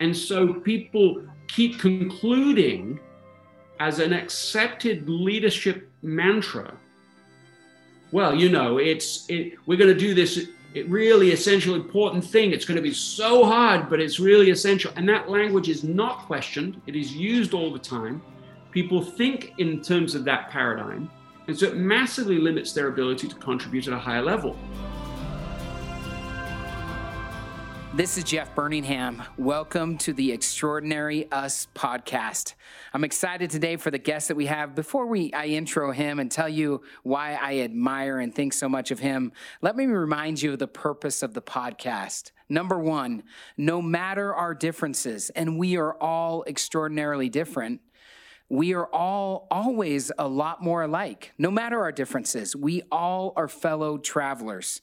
And so people keep concluding as an accepted leadership mantra well you know it's it, we're going to do this it really essential important thing. It's going to be so hard but it's really essential. And that language is not questioned. It is used all the time. People think in terms of that paradigm. And so it massively limits their ability to contribute at a higher level This is Jeff Burningham. Welcome to the Extraordinary Us podcast. I'm excited today for the guest that we have. Before we I intro him and tell you why I admire and think so much of him, let me remind you of the purpose of the podcast. Number 1, no matter our differences, and we are all extraordinarily different, we are all always a lot more alike. No matter our differences, we all are fellow travelers.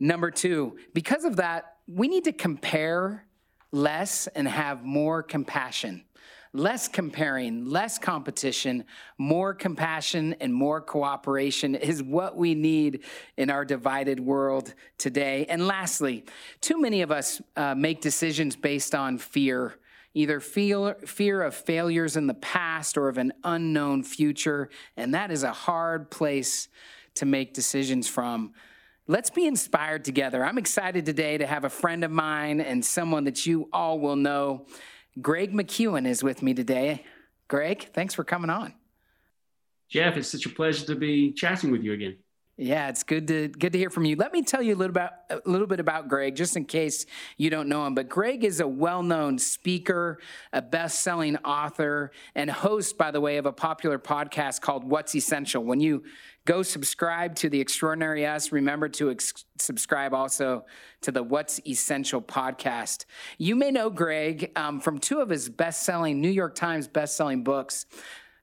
Number 2, because of that, we need to compare less and have more compassion. Less comparing, less competition, more compassion, and more cooperation is what we need in our divided world today. And lastly, too many of us uh, make decisions based on fear either fear, fear of failures in the past or of an unknown future. And that is a hard place to make decisions from. Let's be inspired together. I'm excited today to have a friend of mine and someone that you all will know. Greg McKeown is with me today. Greg, thanks for coming on. Jeff, it's such a pleasure to be chatting with you again. Yeah, it's good to good to hear from you. Let me tell you a little about a little bit about Greg, just in case you don't know him. But Greg is a well-known speaker, a best-selling author, and host, by the way, of a popular podcast called What's Essential. When you go subscribe to the Extraordinary Us, remember to ex- subscribe also to the What's Essential podcast. You may know Greg um, from two of his best-selling New York Times best-selling books.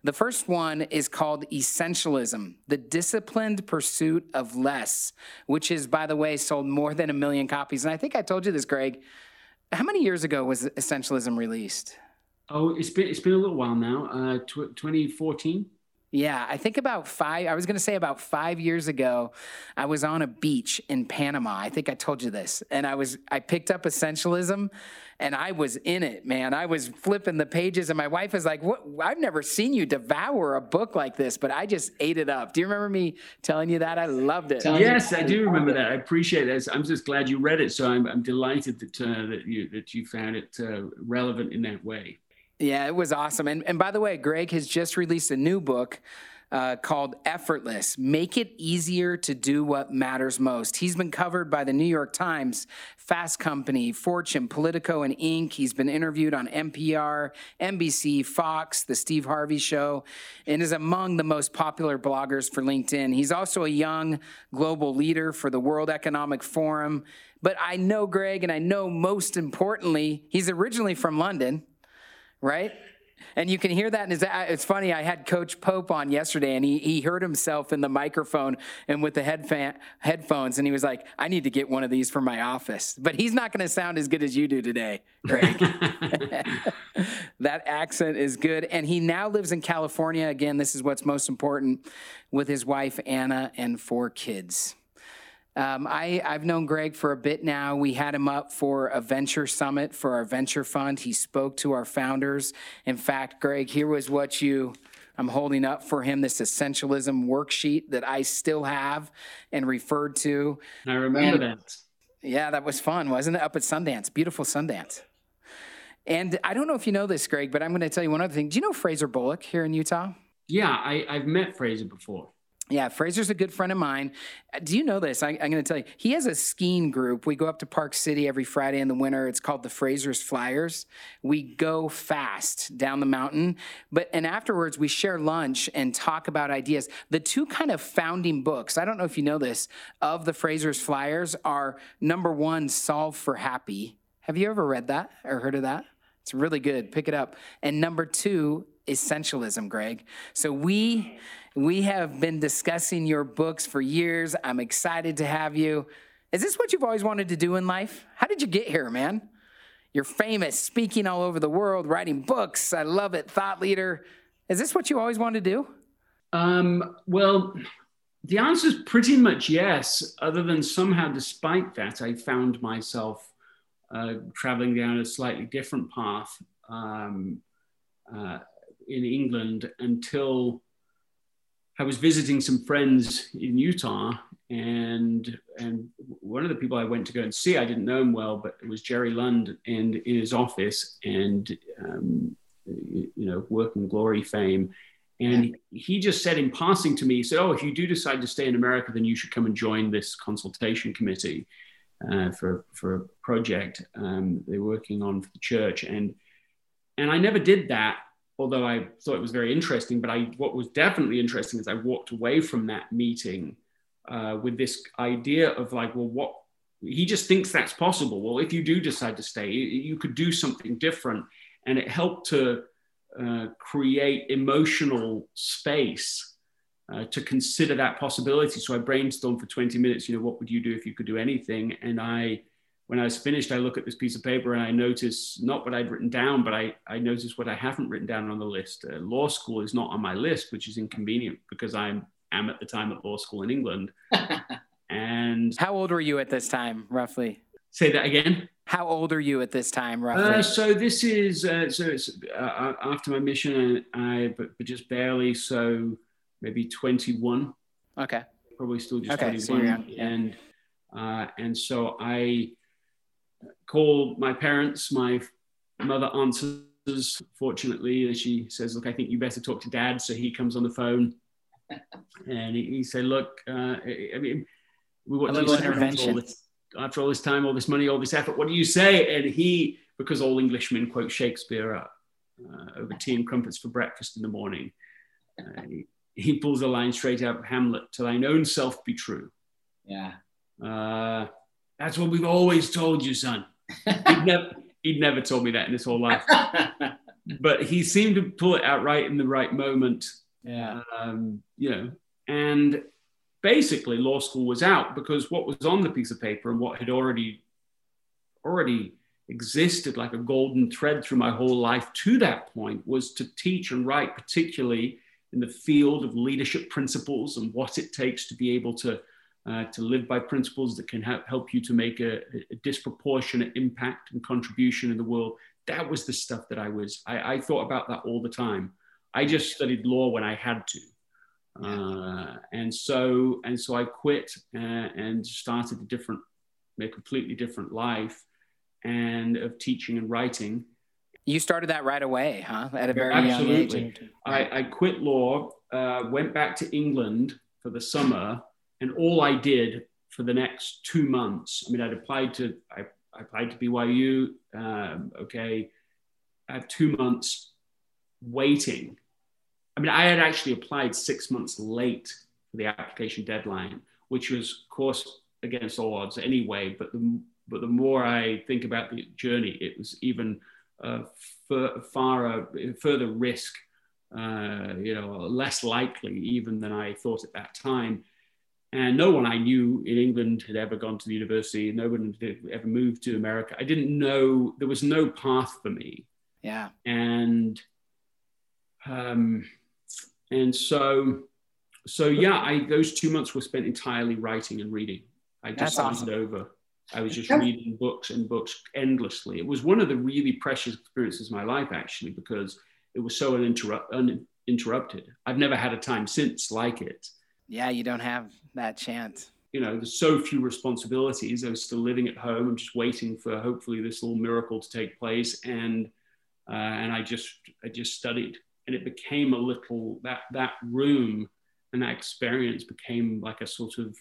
The first one is called Essentialism, the disciplined pursuit of less, which is, by the way, sold more than a million copies. And I think I told you this, Greg. How many years ago was Essentialism released? Oh, it's been it's been a little while now. Uh, tw- 2014. Yeah, I think about five, I was going to say about five years ago, I was on a beach in Panama. I think I told you this. And I was, I picked up essentialism and I was in it, man. I was flipping the pages and my wife was like, what? I've never seen you devour a book like this, but I just ate it up. Do you remember me telling you that? I loved it. Yes, I do remember that. I appreciate it. I'm just glad you read it. So I'm, I'm delighted that, uh, that you, that you found it uh, relevant in that way. Yeah, it was awesome. And, and by the way, Greg has just released a new book uh, called Effortless Make It Easier to Do What Matters Most. He's been covered by the New York Times, Fast Company, Fortune, Politico, and Inc. He's been interviewed on NPR, NBC, Fox, The Steve Harvey Show, and is among the most popular bloggers for LinkedIn. He's also a young global leader for the World Economic Forum. But I know Greg, and I know most importantly, he's originally from London right? And you can hear that. And it's funny. I had Coach Pope on yesterday, and he, he heard himself in the microphone and with the headfa- headphones, and he was like, "I need to get one of these for my office." But he's not going to sound as good as you do today, Greg. that accent is good, and he now lives in California. Again, this is what's most important with his wife Anna and four kids. Um, I, I've known Greg for a bit now. We had him up for a venture summit for our venture fund. He spoke to our founders. In fact, Greg, here was what you I'm holding up for him this essentialism worksheet that I still have and referred to. I remember and, that. Yeah, that was fun, wasn't it? Up at Sundance, beautiful Sundance. And I don't know if you know this, Greg, but I'm going to tell you one other thing. Do you know Fraser Bullock here in Utah? Yeah, I, I've met Fraser before. Yeah, Fraser's a good friend of mine. Uh, do you know this? I, am going to tell you. He has a skiing group. We go up to Park City every Friday in the winter. It's called the Fraser's Flyers. We go fast down the mountain, but and afterwards we share lunch and talk about ideas. The two kind of founding books. I don't know if you know this of the Fraser's Flyers are number one, Solve for Happy. Have you ever read that or heard of that? It's really good. Pick it up. And number two, Essentialism, Greg. So we we have been discussing your books for years. I'm excited to have you. Is this what you've always wanted to do in life? How did you get here, man? You're famous, speaking all over the world, writing books. I love it. Thought leader. Is this what you always wanted to do? Um, well, the answer is pretty much yes, other than somehow, despite that, I found myself uh, traveling down a slightly different path um, uh, in England until I was visiting some friends in Utah, and and one of the people I went to go and see, I didn't know him well, but it was Jerry Lund, and in his office, and um, you know, working glory fame. And he just said in passing to me, he said, Oh, if you do decide to stay in America, then you should come and join this consultation committee uh, for, for a project um, they're working on for the church. And, and I never did that, although I thought it was very interesting. But I, what was definitely interesting is I walked away from that meeting uh, with this idea of like, well, what he just thinks that's possible. Well, if you do decide to stay, you could do something different. And it helped to uh, create emotional space uh, to consider that possibility. So I brainstormed for 20 minutes, you know, what would you do if you could do anything? And I, when I was finished, I look at this piece of paper and I notice not what I'd written down, but I, I noticed what I haven't written down on the list. Uh, law school is not on my list, which is inconvenient because I am at the time at law school in England. and how old were you at this time, roughly? Say that again. How old are you at this time, roughly? Uh, so this is uh, so it's uh, after my mission, I but, but just barely. So maybe 21. Okay. Probably still just okay, 21. So yeah. And uh, and so I called my parents. My mother answers. Fortunately, and she says, "Look, I think you better talk to Dad." So he comes on the phone, and he, he said, "Look, uh, I mean, we want little intervention." after all this time, all this money, all this effort, what do you say? And he, because all Englishmen quote Shakespeare uh, over tea and crumpets for breakfast in the morning, uh, he, he, pulls a line straight out of Hamlet to thine own self be true. Yeah. Uh, that's what we've always told you, son. he'd, never, he'd never told me that in his whole life. but he seemed to pull it out right in the right moment. Yeah. Um, you know, and basically law school was out because what was on the piece of paper and what had already already existed like a golden thread through my whole life to that point was to teach and write particularly in the field of leadership principles and what it takes to be able to uh, to live by principles that can help, help you to make a, a, disproportionate impact and contribution in the world that was the stuff that i was I, I thought about that all the time i just studied law when i had to uh, and so and so I quit uh, and started a different, a completely different life, and of teaching and writing. You started that right away, huh? At a very Absolutely. young age. I, I quit law, uh, went back to England for the summer, and all I did for the next two months. I mean, I'd applied to I, I applied to BYU. Um, okay, I have two months waiting I mean, I had actually applied six months late for the application deadline, which was, of course, against all odds anyway. But the but the more I think about the journey, it was even uh, far, further risk, uh, you know, less likely even than I thought at that time. And no one I knew in England had ever gone to the university. No one had ever moved to America. I didn't know there was no path for me. Yeah. And um, and so so yeah i those two months were spent entirely writing and reading i just signed awesome. over i was just reading books and books endlessly it was one of the really precious experiences of my life actually because it was so uninterrupt, uninterrupted i've never had a time since like it yeah you don't have that chance. You know there's so few responsibilities i was still living at home i'm just waiting for hopefully this little miracle to take place. And uh, and i just i just studied and it became a little that that room and that experience became like a sort of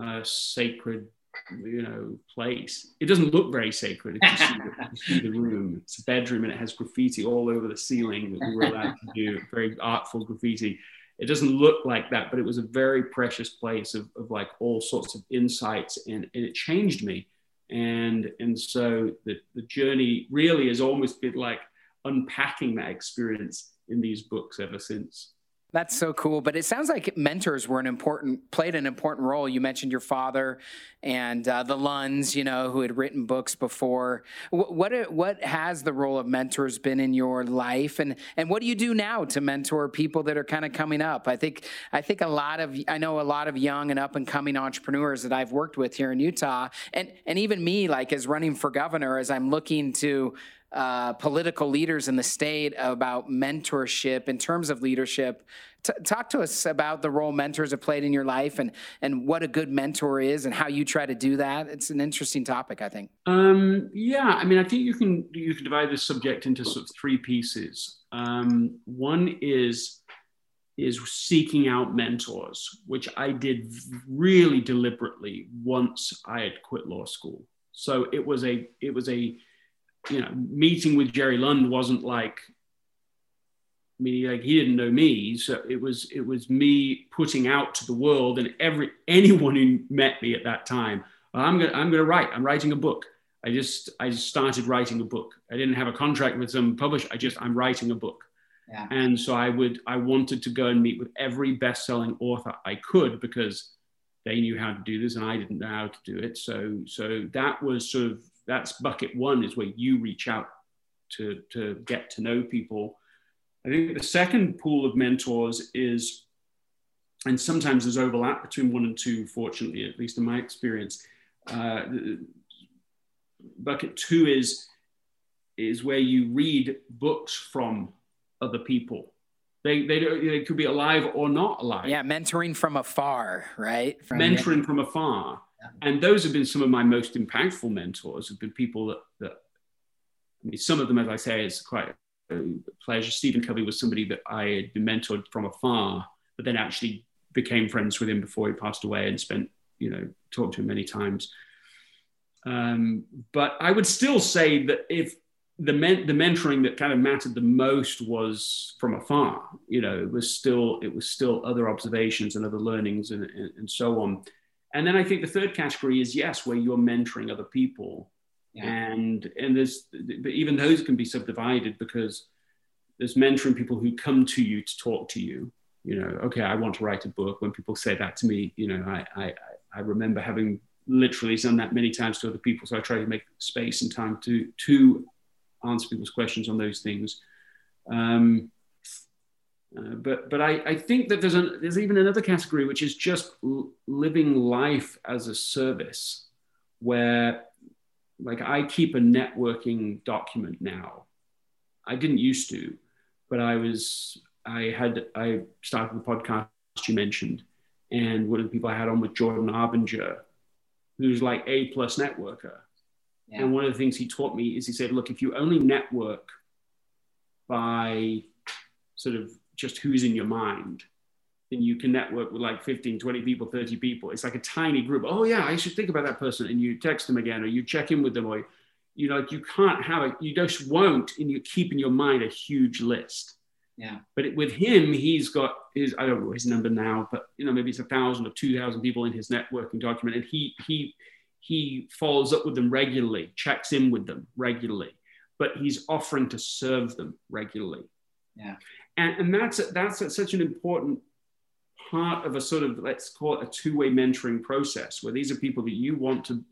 uh, sacred you know place. It doesn't look very sacred. You see the room it's a bedroom and it has graffiti all over the ceiling that we were allowed to do. Very artful graffiti it doesn't look like that but it was a very precious place of, of like all sorts of insights and, and it changed me and and so the, the journey really has almost been like unpacking that experience in these books ever since. That's so cool. But it sounds like mentors were an important, played an important role. You mentioned your father and uh, the Lunds, you know, who had written books before. What, what, what has the role of mentors been in your life, and and what do you do now to mentor people that are kind of coming up? I think I think a lot of I know a lot of young and up and coming entrepreneurs that I've worked with here in Utah, and and even me, like as running for governor, as I'm looking to uh, political leaders in the state about mentorship in terms of leadership. T- talk to us about the role mentors have played in your life and, and what a good mentor is and how you try to do that. It's an interesting topic, I think. Um, yeah, I mean, I think you can you can divide this subject into sort of three pieces. Um, one is is seeking out mentors, which I did really deliberately once I had quit law school. So it was a it was a you know, meeting with Jerry Lund wasn't like I mean, like he didn't know me, so it was it was me putting out to the world and every anyone who met me at that time. I'm gonna I'm gonna write. I'm writing a book. I just I just started writing a book. I didn't have a contract with some publisher. I just I'm writing a book. Yeah. And so I would I wanted to go and meet with every best-selling author I could because they knew how to do this and I didn't know how to do it. So so that was sort of that's bucket one is where you reach out to, to get to know people. I think the second pool of mentors is, and sometimes there's overlap between one and two, fortunately, at least in my experience. Uh, bucket two is, is where you read books from other people. They, they, they could be alive or not alive. Yeah, mentoring from afar, right? From mentoring from afar and those have been some of my most impactful mentors have been people that, that I mean, some of them, as I say, is quite a pleasure. Stephen Covey was somebody that I had been mentored from afar, but then actually became friends with him before he passed away and spent, you know, talked to him many times. Um, but I would still say that if the men- the mentoring that kind of mattered the most was from afar, you know, it was still it was still other observations and other learnings and, and, and so on. And then I think the third category is yes, where you're mentoring other people. Yeah. And and there's but even those can be subdivided because there's mentoring people who come to you to talk to you. You know, okay, I want to write a book. When people say that to me, you know, I I, I remember having literally done that many times to other people. So I try to make space and time to to answer people's questions on those things. Um, uh, but but I, I think that there's a, there's even another category which is just l- living life as a service, where like I keep a networking document now. I didn't used to, but I was I had I started the podcast you mentioned, and one of the people I had on was Jordan Harbinger, who's like a plus networker. Yeah. And one of the things he taught me is he said, look, if you only network by sort of just who's in your mind. Then you can network with like 15 20 people 30 people. It's like a tiny group. Oh yeah i should think about that person. And you text them again or you check in with them or you know you can't have it you just won't and you keep in your mind a huge list. Yeah. But it, with him he's got his i don't know his number now but you know maybe it's a thousand or two thousand people in his networking document and he he he follows up with them regularly checks in with them regularly. But he's offering to serve them regularly. Yeah and, and that's that's such an important part of a sort of let's call it a two-way mentoring process where these are people that you want to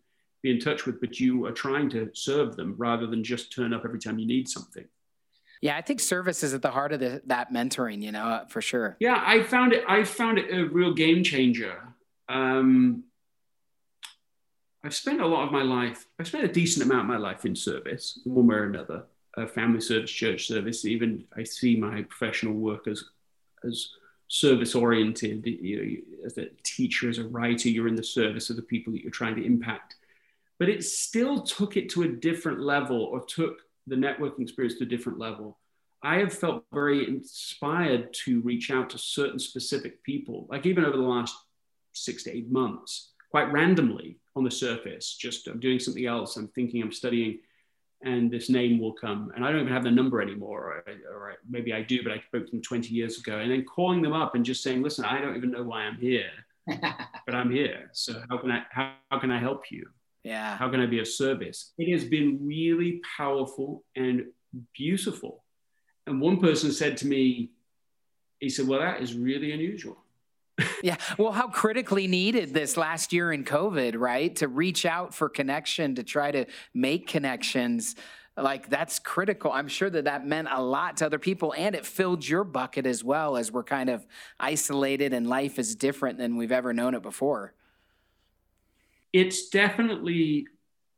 be in touch with but you are trying to serve them rather than just turn up every time you need something. Yeah i think service is at the heart of the, that mentoring you know uh, for sure. Yeah i found it i found it a real game changer. Um, i've spent a lot of my life i've spent a decent amount of my life in service in one way or another family service, church service. Even I see my professional work as as service oriented. You know, as a teacher, as a writer, you're in the service of the people that you're trying to impact. But it still took it to a different level, or took the networking experience to a different level. I have felt very inspired to reach out to certain specific people, like even over the last six to eight months, quite randomly on the surface. Just I'm doing something else. I'm thinking I'm studying and this name will come. And I don't even have the number anymore, or, or, maybe I do, but I spoke to them 20 years ago. And then calling them up and just saying, listen, I don't even know why I'm here, but I'm here. So how can I how, how can I help you? Yeah. How can I be of service? It has been really powerful and beautiful. And one person said to me, he said, well, that is really unusual. Yeah. Well, how critically needed this last year in COVID, right? To reach out for connection, to try to make connections. Like that's critical. I'm sure that that meant a lot to other people and it filled your bucket as well as we're kind of isolated and life is different than we've ever known it before. It's definitely,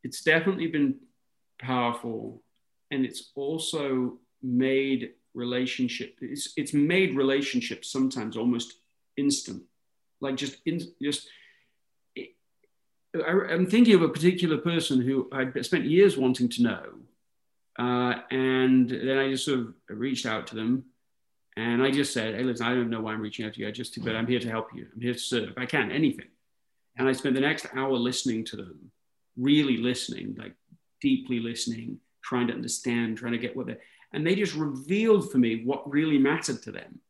it's definitely been powerful and it's also made relationship it's, it's made relationships sometimes almost instant like just in just I, am thinking of a particular person who I spent years wanting to know, uh, and then I just sort of reached out to them, and I just said, "Hey, listen, I don't know why I'm reaching out to you. I just, but I'm here to help you. I'm here to serve. I can, anything." And I spent the next hour listening to them, really listening, like deeply listening, trying to understand, trying to get what they and they just revealed for me what really mattered to them.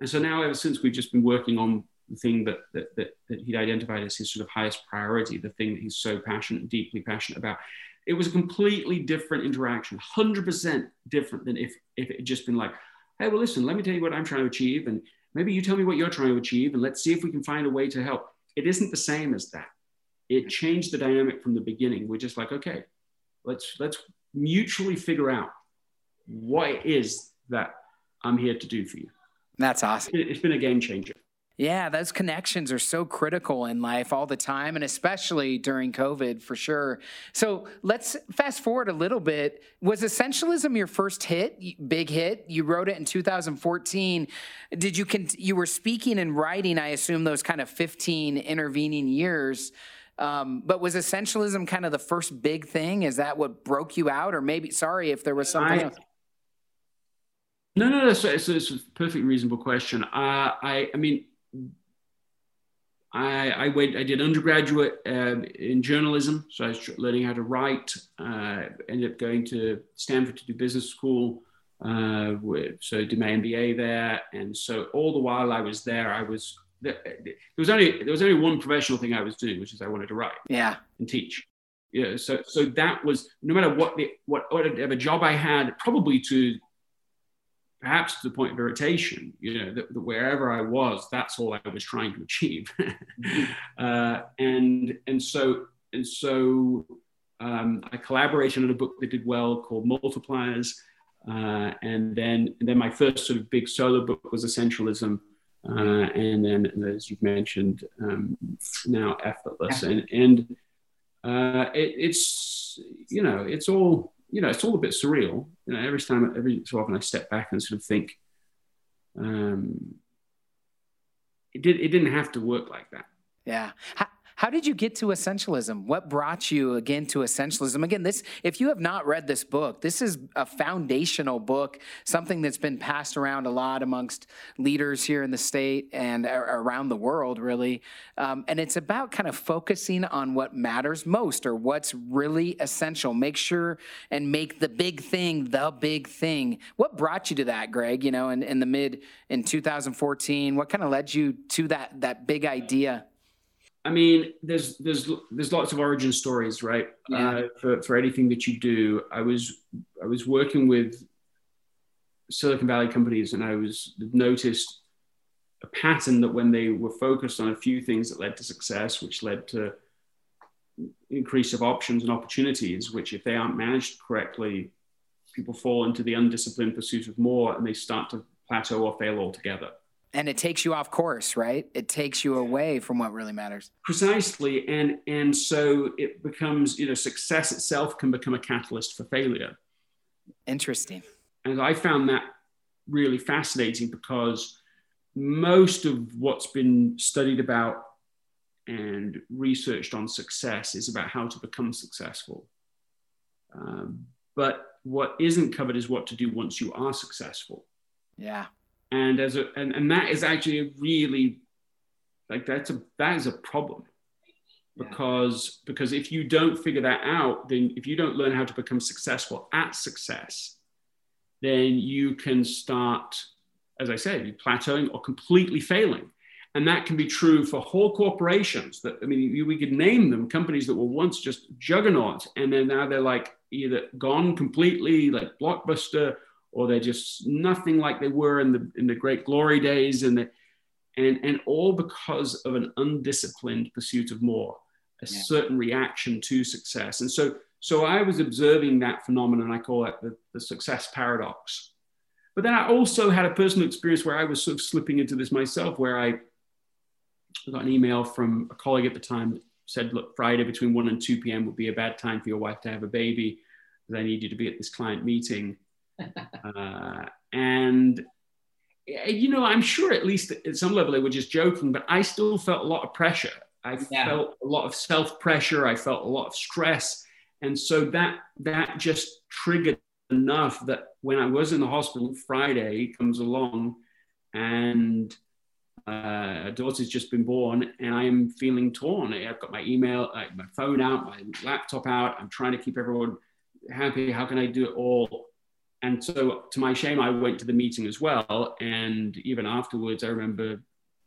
And so now, ever since we've just been working on the thing that, that, that, that he'd identified as his sort of highest priority, the thing that he's so passionate, deeply passionate about, it was a completely different interaction, 100% different than if, if it had just been like, hey, well, listen, let me tell you what I'm trying to achieve. And maybe you tell me what you're trying to achieve, and let's see if we can find a way to help. It isn't the same as that. It changed the dynamic from the beginning. We're just like, okay, let's let's mutually figure out what it is that I'm here to do for you. That's awesome. It's been a game changer. Yeah, those connections are so critical in life all the time, and especially during COVID for sure. So let's fast forward a little bit. Was Essentialism your first hit, big hit? You wrote it in 2014. Did you, con- you were speaking and writing, I assume, those kind of 15 intervening years. Um, but was essentialism kind of the first big thing? Is that what broke you out? Or maybe, sorry if there was something I, else. No, no, no. It's, it's, a perfectly reasonable question. Uh, I, I mean, I, I went. I did undergraduate uh, in journalism, so I was learning how to write. Uh, ended up going to Stanford to do business school. Uh, with, so I did my MBA there, and so all the while I was there, I was there was only there was only one professional thing I was doing, which is I wanted to write, yeah, and teach. Yeah, so so that was no matter what the what whatever job I had, probably to perhaps to the point of irritation, you know, that, that wherever I was, that's all I was trying to achieve. uh, and, and so, and so um, I collaborated on a book that did well called Multipliers. Uh, and then, and then my first sort of big solo book was Essentialism. Uh, and then, as you've mentioned, um, now Effortless. And, and uh, it, it's, you know, it's all, you know, it's all a bit surreal. You know, every time, every so often, I step back and sort of think, um, it did. It didn't have to work like that. Yeah. How, how did you get to essentialism? What brought you again to essentialism? Again, this if you have not read this book, this is a foundational book, something that's been passed around a lot amongst leaders here in the state and around the world, really. Um, and it's about kind of focusing on what matters most or what's really essential. Make sure and make the big thing the big thing. What brought you to that, Greg? You know, in, in the mid in 2014, what kind of led you to that that big idea? I mean, there's there's there's lots of origin stories, right? Yeah. Uh, for for anything that you do, I was I was working with Silicon Valley companies, and I was noticed a pattern that when they were focused on a few things that led to success, which led to increase of options and opportunities, which if they aren't managed correctly, people fall into the undisciplined pursuit of more, and they start to plateau or fail altogether and it takes you off course right? It takes you away from what really matters. Precisely. And and so it becomes you know success itself can become a catalyst for failure. Interesting. And i found that really fascinating because most of what's been studied about and researched on success is about how to become successful. Um, but what isn't covered is what to do once you are successful. Yeah and as a and, and that is actually a really like that's a that is a problem because yeah. because if you don't figure that out then if you don't learn how to become successful at success then you can start as i said plateauing or completely failing and that can be true for whole corporations that i mean we could name them companies that were once just juggernauts and then now they're like either gone completely like blockbuster or they're just nothing like they were in the in the great glory days. And the, and and all because of an undisciplined pursuit of more a yeah. certain reaction to success. And so so i was observing that phenomenon i call it the, the success paradox. But then i also had a personal experience where i was sort of slipping into this myself where i got an email from a colleague at the time that said look friday between 1 and 2 p.m would be a bad time for your wife to have a baby. Because i need you to be at this client meeting uh, and you know, I'm sure at least at some level they were just joking, but I still felt a lot of pressure. I yeah. felt a lot of self pressure. I felt a lot of stress, and so that that just triggered enough that when I was in the hospital, Friday comes along, and uh, a daughter's just been born, and I am feeling torn. I've got my email, uh, my phone out, my laptop out. I'm trying to keep everyone happy. How can I do it all? And so to my shame, I went to the meeting as well. And even afterwards, I remember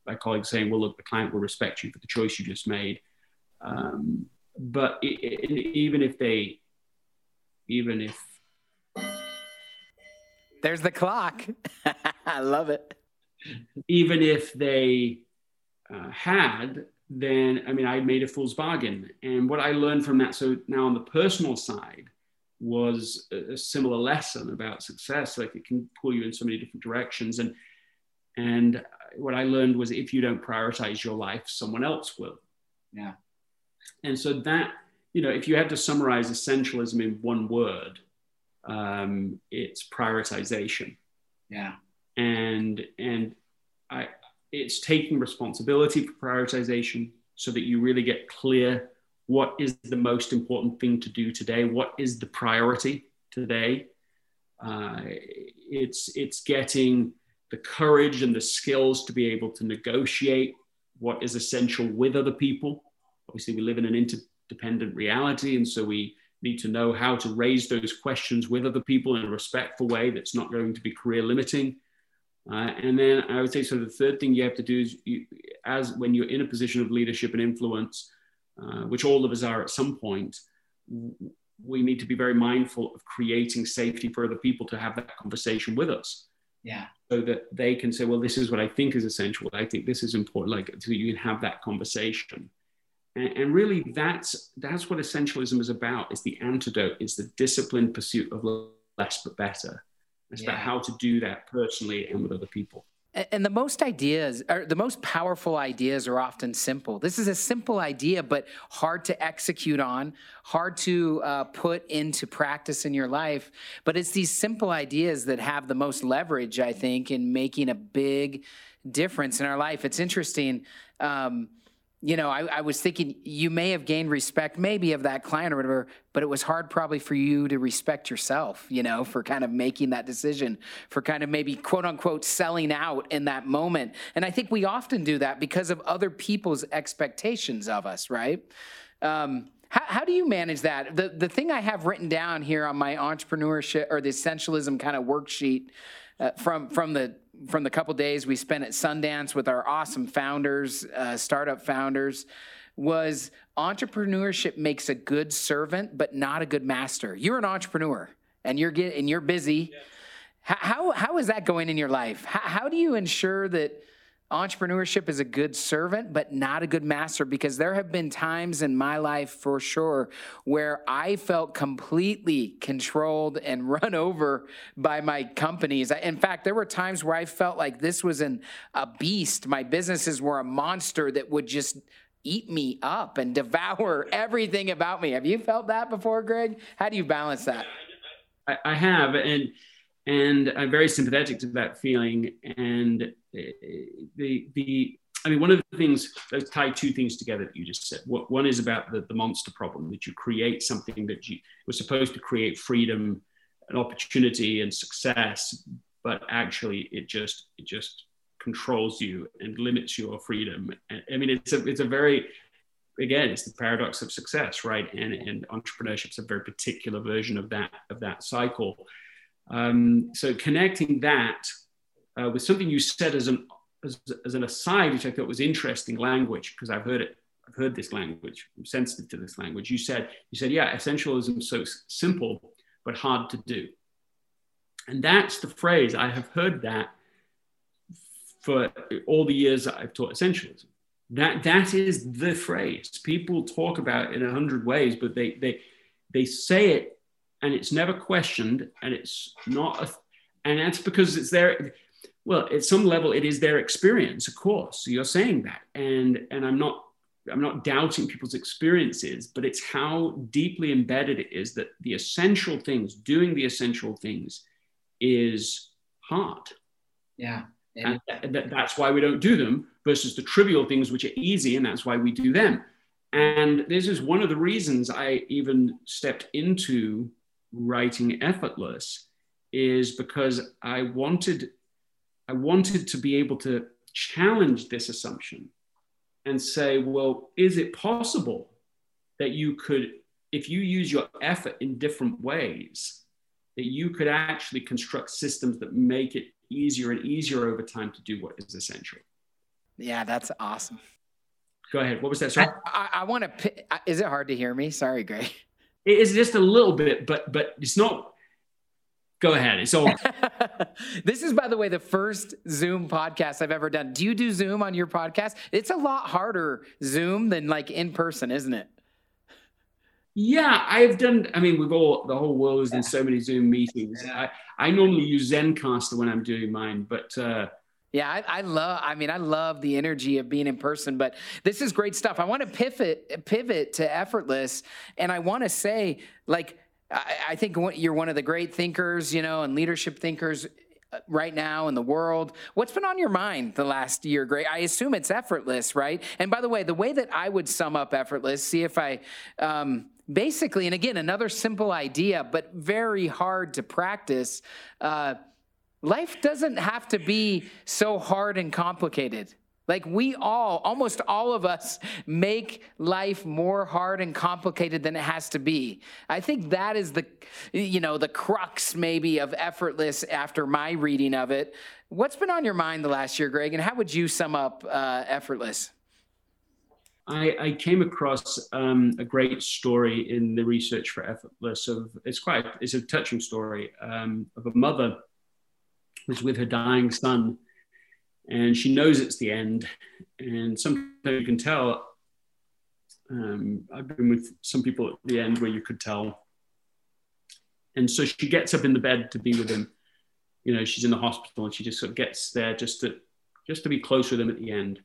my colleague saying, well, look, the client will respect you for the choice you just made. Um, but it, it, even if they, even if. There's the clock. I love it. Even if they uh, had, then, I mean, I made a fool's bargain. And what I learned from that, so now on the personal side, was a, similar lesson about success. Like it can pull you in so many different directions. And and what I learned was if you don't prioritize your life, someone else will. Yeah. And so that, you know, if you had to summarize essentialism in one word, um, it's prioritization. Yeah. And and I it's taking responsibility for prioritization so that you really get clear what is the most important thing to do today? What is the priority today? Uh, it's it's getting the courage and the skills to be able to negotiate what is essential with other people. Obviously we live in an interdependent reality and so we need to know how to raise those questions with other people in a respectful way that's not going to be career limiting. Uh, and then i would say so the third thing you have to do is you, as when you're in a position of leadership and influence uh, which all of us are at some point, we need to be very mindful of creating safety for other people to have that conversation with us. Yeah. So that they can say, well, this is what I think is essential. I think this is important. Like, so you can have that conversation. And, and really, that's that's what essentialism is about. It's the antidote. It's the disciplined pursuit of less but better. It's yeah. about how to do that personally and with other people. And the most ideas, or the most powerful ideas, are often simple. This is a simple idea, but hard to execute on, hard to uh, put into practice in your life. But it's these simple ideas that have the most leverage, I think, in making a big difference in our life. It's interesting. Um, you know, I, I, was thinking you may have gained respect, maybe of that client or whatever, but it was hard probably for you to respect yourself, you know, for kind of making that decision, for kind of maybe quote unquote selling out in that moment. And I think we often do that because of other people's expectations of us, right? Um, how, how do you manage that? The, the thing I have written down here on my entrepreneurship or the essentialism kind of worksheet uh, from, from the from the couple days we spent at Sundance with our awesome founders, uh, startup founders, was entrepreneurship makes a good servant, but not a good master. You're an entrepreneur and you're get, and you're busy. Yeah. How, how is that going in your life? How, how do you ensure that entrepreneurship is a good servant, but not a good master because there have been times in my life for sure where I felt completely controlled and run over by my companies. In fact, there were times where I felt like this was an, a beast. My businesses were a monster that would just eat me up and devour everything about me. Have you felt that before, Greg? How do you balance that? I, I have. And and I'm very sympathetic to that feeling. And the the I mean, one of the things let's tie two things together that you just said. One is about the, the monster problem that you create something that you were supposed to create freedom, and opportunity, and success, but actually it just it just controls you and limits your freedom. And, I mean, it's a it's a very again, it's the paradox of success, right? And and entrepreneurship is a very particular version of that of that cycle. Um, so connecting that uh, with something you said as an as, as, an aside, which I thought was interesting language because I've heard it. I've heard this language. I'm sensitive to this language. You said you said yeah, essentialism is so simple but hard to do. And that's the phrase. I have heard that for all the years that I've taught essentialism. That that is the phrase. People talk about it in a hundred ways, but they they they say it and it's never questioned and it's not a, and that's because it's their well at some level it is their experience of course you're saying that. And and i'm not i'm not doubting people's experiences but it's how deeply embedded it is that the essential things doing the essential things is hard. Yeah. And that's why we don't do them versus the trivial things which are easy and that's why we do them. And this is one of the reasons i even stepped into writing effortless is because i wanted i wanted to be able to challenge this assumption and say well is it possible that you could if you use your effort in different ways that you could actually construct systems that make it easier and easier over time to do what is essential. Yeah, that's awesome. Go ahead. What was that? Sorry. I, I, I want to. Is it hard to hear me? Sorry, Greg. It is just a little bit, but but it's not. Go ahead. It's all. this is, by the way, the first Zoom podcast I've ever done. Do you do Zoom on your podcast? It's a lot harder Zoom than like in person, isn't it? Yeah, I've done. I mean, we've all the whole world is in so many Zoom meetings. I, I normally use Zencastr when I'm doing mine, but uh, yeah, I, I, love. I mean, I love the energy of being in person. But this is great stuff. I want to pivot pivot to effortless, and I want to say, like, I, think you're one of the great thinkers, you know, and leadership thinkers uh, right now in the world. What's been on your mind the last year, Greg? I assume it's effortless, right? And by the way, the way that I would sum up effortless, see if I um, basically, and again, another simple idea, but very hard to practice. Uh, life doesn't have to be so hard and complicated. Like we all, almost all of us, make life more hard and complicated than it has to be. I think that is the, you know, the crux maybe of effortless after my reading of it. What's been on your mind the last year, Greg, and how would you sum up uh, effortless? I, I came across um, a great story in the research for Effortless. Of it's quite it's a touching story um, of a mother who's with her dying son, and she knows it's the end. And sometimes you can tell. Um, I've been with some people at the end where you could tell. And so she gets up in the bed to be with him. You know, she's in the hospital and she just sort of gets there just to just to be close with him at the end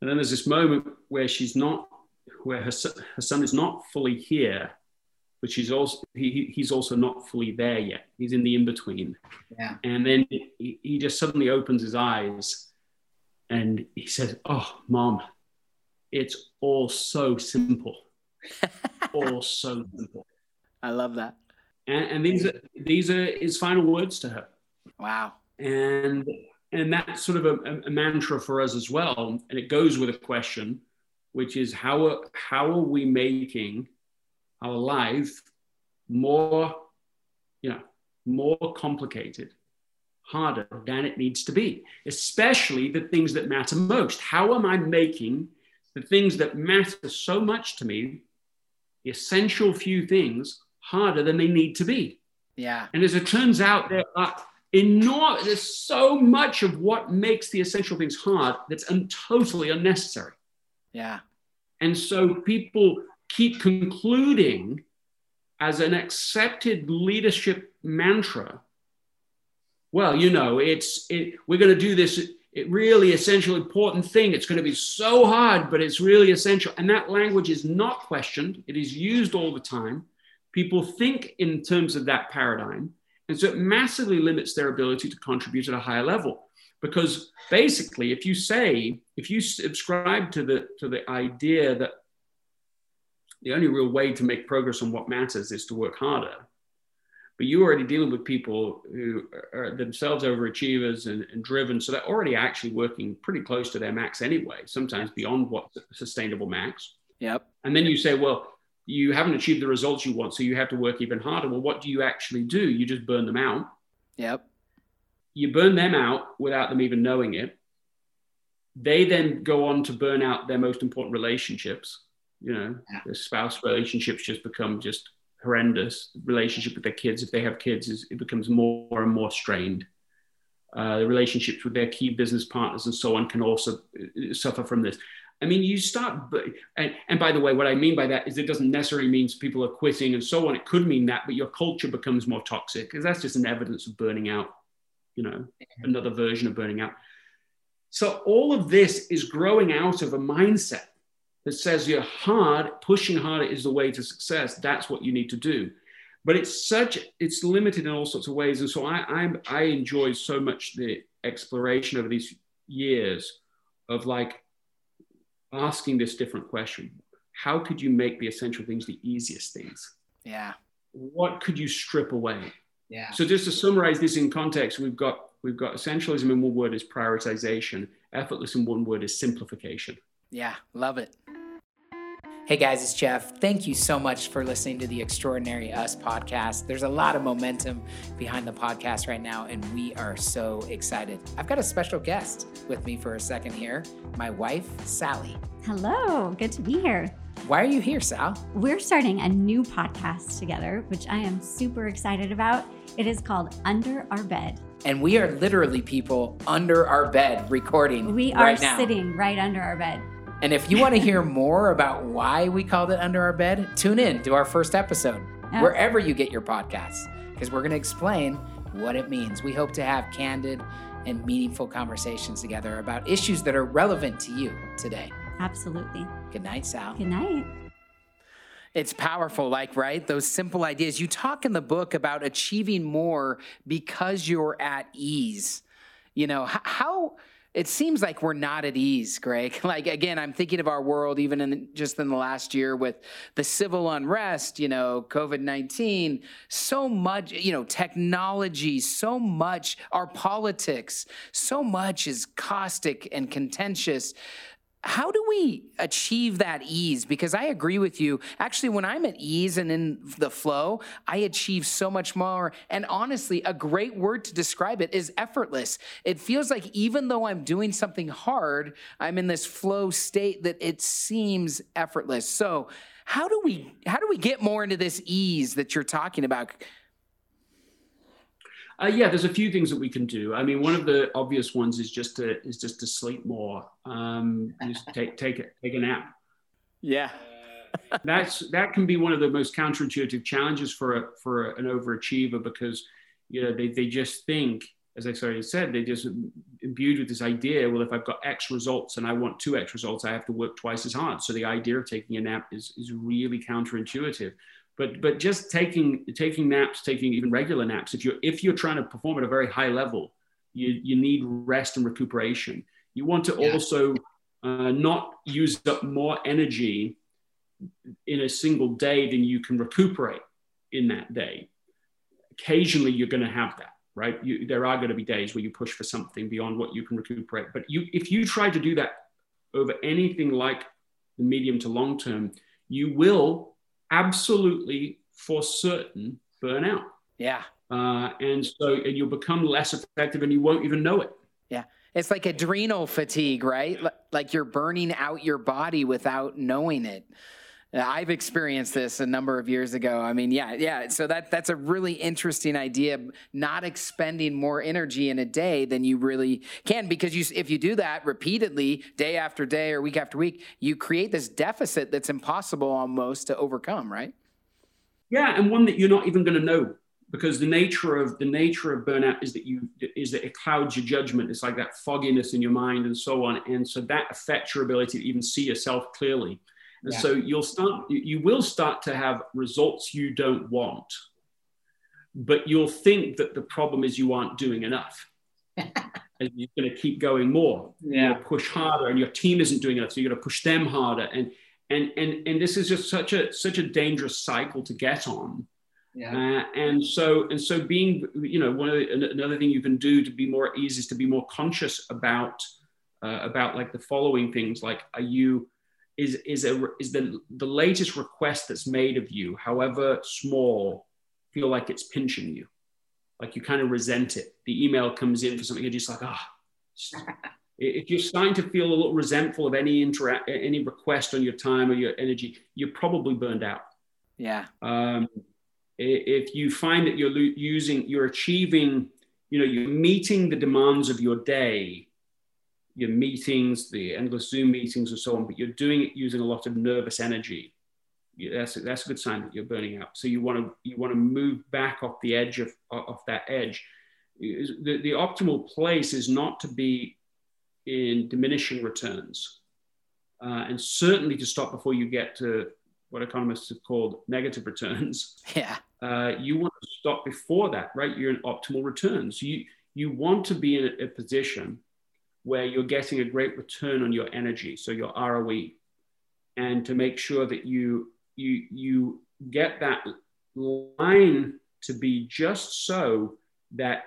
and then there's this moment where she's not, where her, her son is not fully here, but she's also he, he's also not fully there yet. He's in the in between. Yeah. And then he, he just suddenly opens his eyes, and he says, "Oh, mom, it's all so simple, all so simple." I love that. And, and these are these are his final words to her. Wow. And and that's sort of a, a, mantra for us as well. And it goes with a question, which is how are, how are we making our life more, you know, more complicated, harder than it needs to be, especially the things that matter most. How am I making the things that matter so much to me, the essential few things, harder than they need to be? Yeah. And as it turns out, there are enormous, there's so much of what makes the essential things hard that's un- totally unnecessary. Yeah. And so people keep concluding as an accepted leadership mantra well you know it's it, we're going to do this it really essential important thing. It's going to be so hard but it's really essential. And that language is not questioned. It is used all the time. People think in terms of that paradigm. And so it massively limits their ability to contribute at a higher level. Because basically, if you say, if you subscribe to the, to the idea that the only real way to make progress on what matters is to work harder, but you're already dealing with people who are themselves overachievers and, and, driven. So they're already actually working pretty close to their max anyway, sometimes beyond what sustainable max. Yep. And then you say, well, you haven't achieved the results you want, so you have to work even harder. Well, what do you actually do? You just burn them out. Yep. You burn them out without them even knowing it. They then go on to burn out their most important relationships. You know, yeah. the spouse relationships just become just horrendous. Relationship with their kids, if they have kids, is, it becomes more and more strained. Uh, the relationships with their key business partners and so on can also uh, suffer from this. I mean, you start, and, and by the way, what I mean by that is it doesn't necessarily mean people are quitting and so on. It could mean that, but your culture becomes more toxic because that's just an evidence of burning out, you know, another version of burning out. So all of this is growing out of a mindset that says you're hard, pushing harder is the way to success. That's what you need to do. But it's such, it's limited in all sorts of ways. And so I, I, I enjoy so much the exploration over these years of like asking this different question. How could you make the essential things the easiest things? Yeah. What could you strip away? Yeah. So just to summarize this in context, we've got we've got essentialism in one word is prioritization, effortless in one word is simplification. Yeah, love it. Hey guys, it's Jeff. Thank you so much for listening to the Extraordinary Us podcast. There's a lot of momentum behind the podcast right now, and we are so excited. I've got a special guest with me for a second here my wife, Sally. Hello, good to be here. Why are you here, Sal? We're starting a new podcast together, which I am super excited about. It is called Under Our Bed. And we are literally people under our bed recording. We are right sitting right under our bed. And if you want to hear more about why we called it Under Our Bed, tune in to our first episode, Yeah. wherever you get your podcasts, because we're going to explain what it means. We hope to have candid and meaningful conversations together about issues that are relevant to you today. Absolutely. Good night, Sal. Good night. It's powerful, like, right? Those simple ideas. You talk in the book about achieving more because you're at ease. You know, how it seems like we're not at ease, Greg. Like, again, I'm thinking of our world, even in just in the last year with the civil unrest, you know, COVID 19, so much, you know, technology, so much, our politics, so much is caustic and contentious how do we achieve that ease? Because I agree with you. Actually, when I'm at ease and in the flow, I achieve so much more. And honestly, a great word to describe it is effortless. It feels like even though I'm doing something hard, I'm in this flow state that it seems effortless. So, how do we how do we get more into this ease that you're talking about? Uh, yeah, there's a few things that we can do. I mean, one of the obvious ones is just to is just to sleep more. Um, just take take a, take a nap. Yeah. That's that can be one of the most counterintuitive challenges for a, for an overachiever because you know they, they just think, as I already said, they just imbued with this idea. Well, if I've got X results and I want two X results, I have to work twice as hard. So the idea of taking a nap is is really counterintuitive but but just taking taking naps taking even regular naps if you're if you're trying to perform at a very high level you you need rest and recuperation. You want to Yeah. also uh, not use up more energy in a single day than you can recuperate in that day. Occasionally you're going to have that right? You, there are going to be days where you push for something beyond what you can recuperate. But you if you try to do that over anything like the medium to long term you will absolutely for certain burn out. Yeah. Uh, and so and you'll become less effective and you won't even know it. Yeah. It's like adrenal fatigue, right? Like you're burning out your body without knowing it. Uh, I've experienced this a number of years ago. I mean, yeah, yeah. So that that's a really interesting idea. Not expending more energy in a day than you really can, because you if you do that repeatedly, day after day or week after week, you create this deficit that's impossible almost to overcome, right? Yeah, and one that you're not even going to know because the nature of the nature of burnout is that you is that it clouds your judgment. It's like that fogginess in your mind and so on, and so that affects your ability to even see yourself clearly. And Yeah. so you'll start you will start to have results you don't want, but you'll think that the problem is you aren't doing enough. and you're going to keep going more. You're push harder, and your team isn't doing enough, so you're going to push them harder. And and and and this is just such a such a dangerous cycle to get on. Yeah. Uh, and so and so being you know one of the, another thing you can do to be more at ease is to be more conscious about uh, about like the following things like are you is is a is the the latest request that's made of you however small feel like it's pinching you. Like you kind of resent it. The email comes in for something you're just like ah. If you're starting to feel a little resentful of any interact any request on your time or your energy you're probably burned out. Yeah. um, if you find that you're using, you're achieving, you know, you're meeting the demands of your day, your meetings, the endless Zoom meetings and so on, but you're doing it using a lot of nervous energy. That's a, that's a good sign that you're burning out. So you want to you want to move back off the edge of off that edge. The, the optimal place is not to be in diminishing returns, uh, and certainly to stop before you get to what economists have called negative returns. Yeah. Uh, you want to stop before that, right? You're in optimal returns. You you want to be in a, a position where you're getting a great return on your energy, so your ROE, and to make sure that you you you get that line to be just so that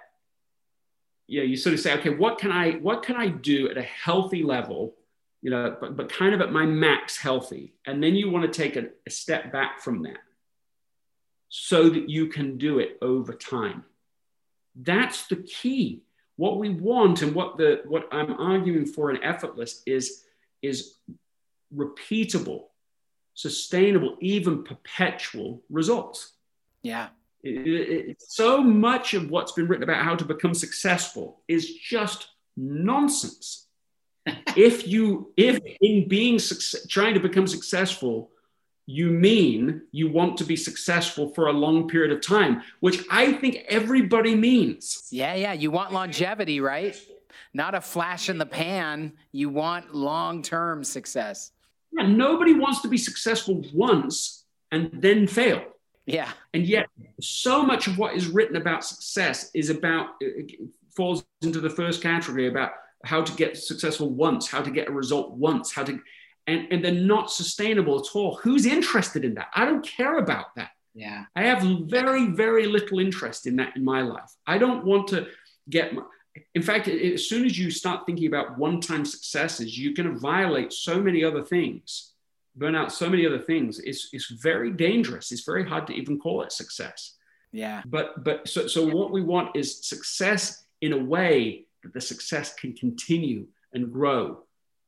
yeah you sort of say okay what can i what can i do at a healthy level you know but, but kind of at my max healthy? And then you want to take a, a step back from that so that you can do it over time. That's the key what we want and what the what i'm arguing for in effortless is is repeatable sustainable even perpetual results. Yeah. It, it, so much of what's been written about how to become successful is just nonsense. If you if in being success, trying to become successful you mean you want to be successful for a long period of time, which I think everybody means. Yeah, yeah. You want longevity, right? Not a flash in the pan. You want long term success. Yeah, nobody wants to be successful once and then fail. Yeah. And yet, so much of what is written about success is about, falls into the first category about how to get successful once, how to get a result once, how to and, and they're not sustainable at all. Who's interested in that? I don't care about that. Yeah. I have very, very little interest in that in my life. I don't want to get my, in fact, as soon as you start thinking about one time successes, you're going to violate so many other things, burn out so many other things. It's, it's very dangerous. It's very hard to even call it success. Yeah. But, but so, so what we want is success in a way that the success can continue and grow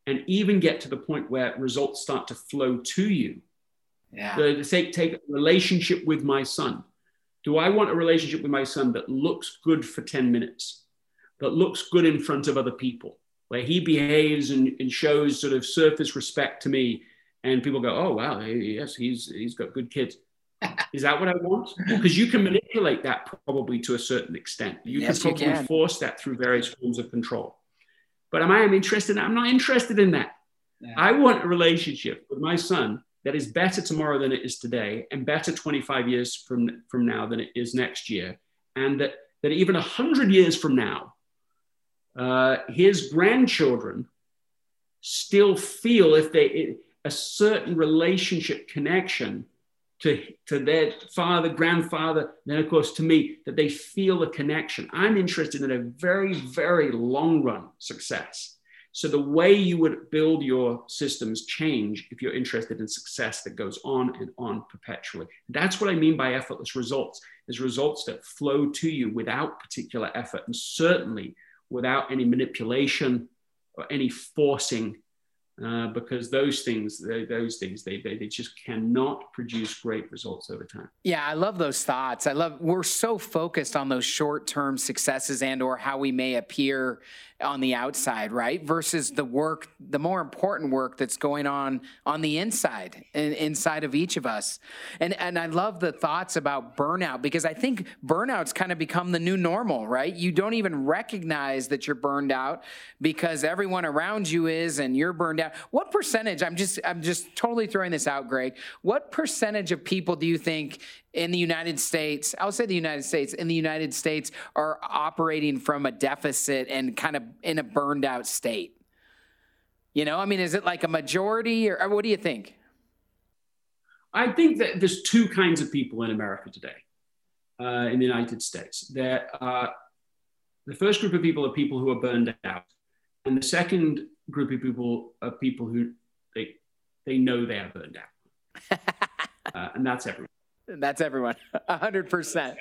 and even get to the point where results start to flow to you. Yeah. So take, take a relationship with my son. Do I want a relationship with my son that looks good for 10 minutes, that looks good in front of other people, where he behaves and, and shows sort of surface respect to me, and people go, oh, wow, yes, he's, he's got good kids. Is that what I want? Because you can manipulate that probably to a certain extent. You yes, can probably you can. force that through various forms of control. But am I interested? I'm not interested in that. Yeah. I want a relationship with my son that is better tomorrow than it is today, and better 25 years from, from now than it is next year, and that, that even 100 years from now, uh, his grandchildren still feel if they a certain relationship connection to, to their father, grandfather, then of course to me, that they feel a connection. I'm interested in a very, very long run success. So the way you would build your systems change if you're interested in success that goes on and on perpetually. That's what I mean by effortless results, is results that flow to you without particular effort and certainly without any manipulation or any forcing uh, because those things, they, those things, they, they, they just cannot produce great results over time. Yeah, I love those thoughts. I love we're so focused on those short-term successes and or how we may appear on the outside, right? Versus the work, the more important work that's going on on the inside inside of each of us. And and I love the thoughts about burnout because I think burnout's kind of become the new normal, right? You don't even recognize that you're burned out because everyone around you is and you're burned out. What percentage? I'm just I'm just totally throwing this out, Greg. What percentage of people do you think in the United States, I'll say the United States, in the United States are operating from a deficit and kind of in a burned out state? You know, I mean, is it like a majority or, or what do you think? I think that there's two kinds of people in America today, uh, in the United States. There are, the first group of people are people who are burned out, and the second group of people are people who they they know they are burned out, uh, and that's everyone. That's everyone. 100%.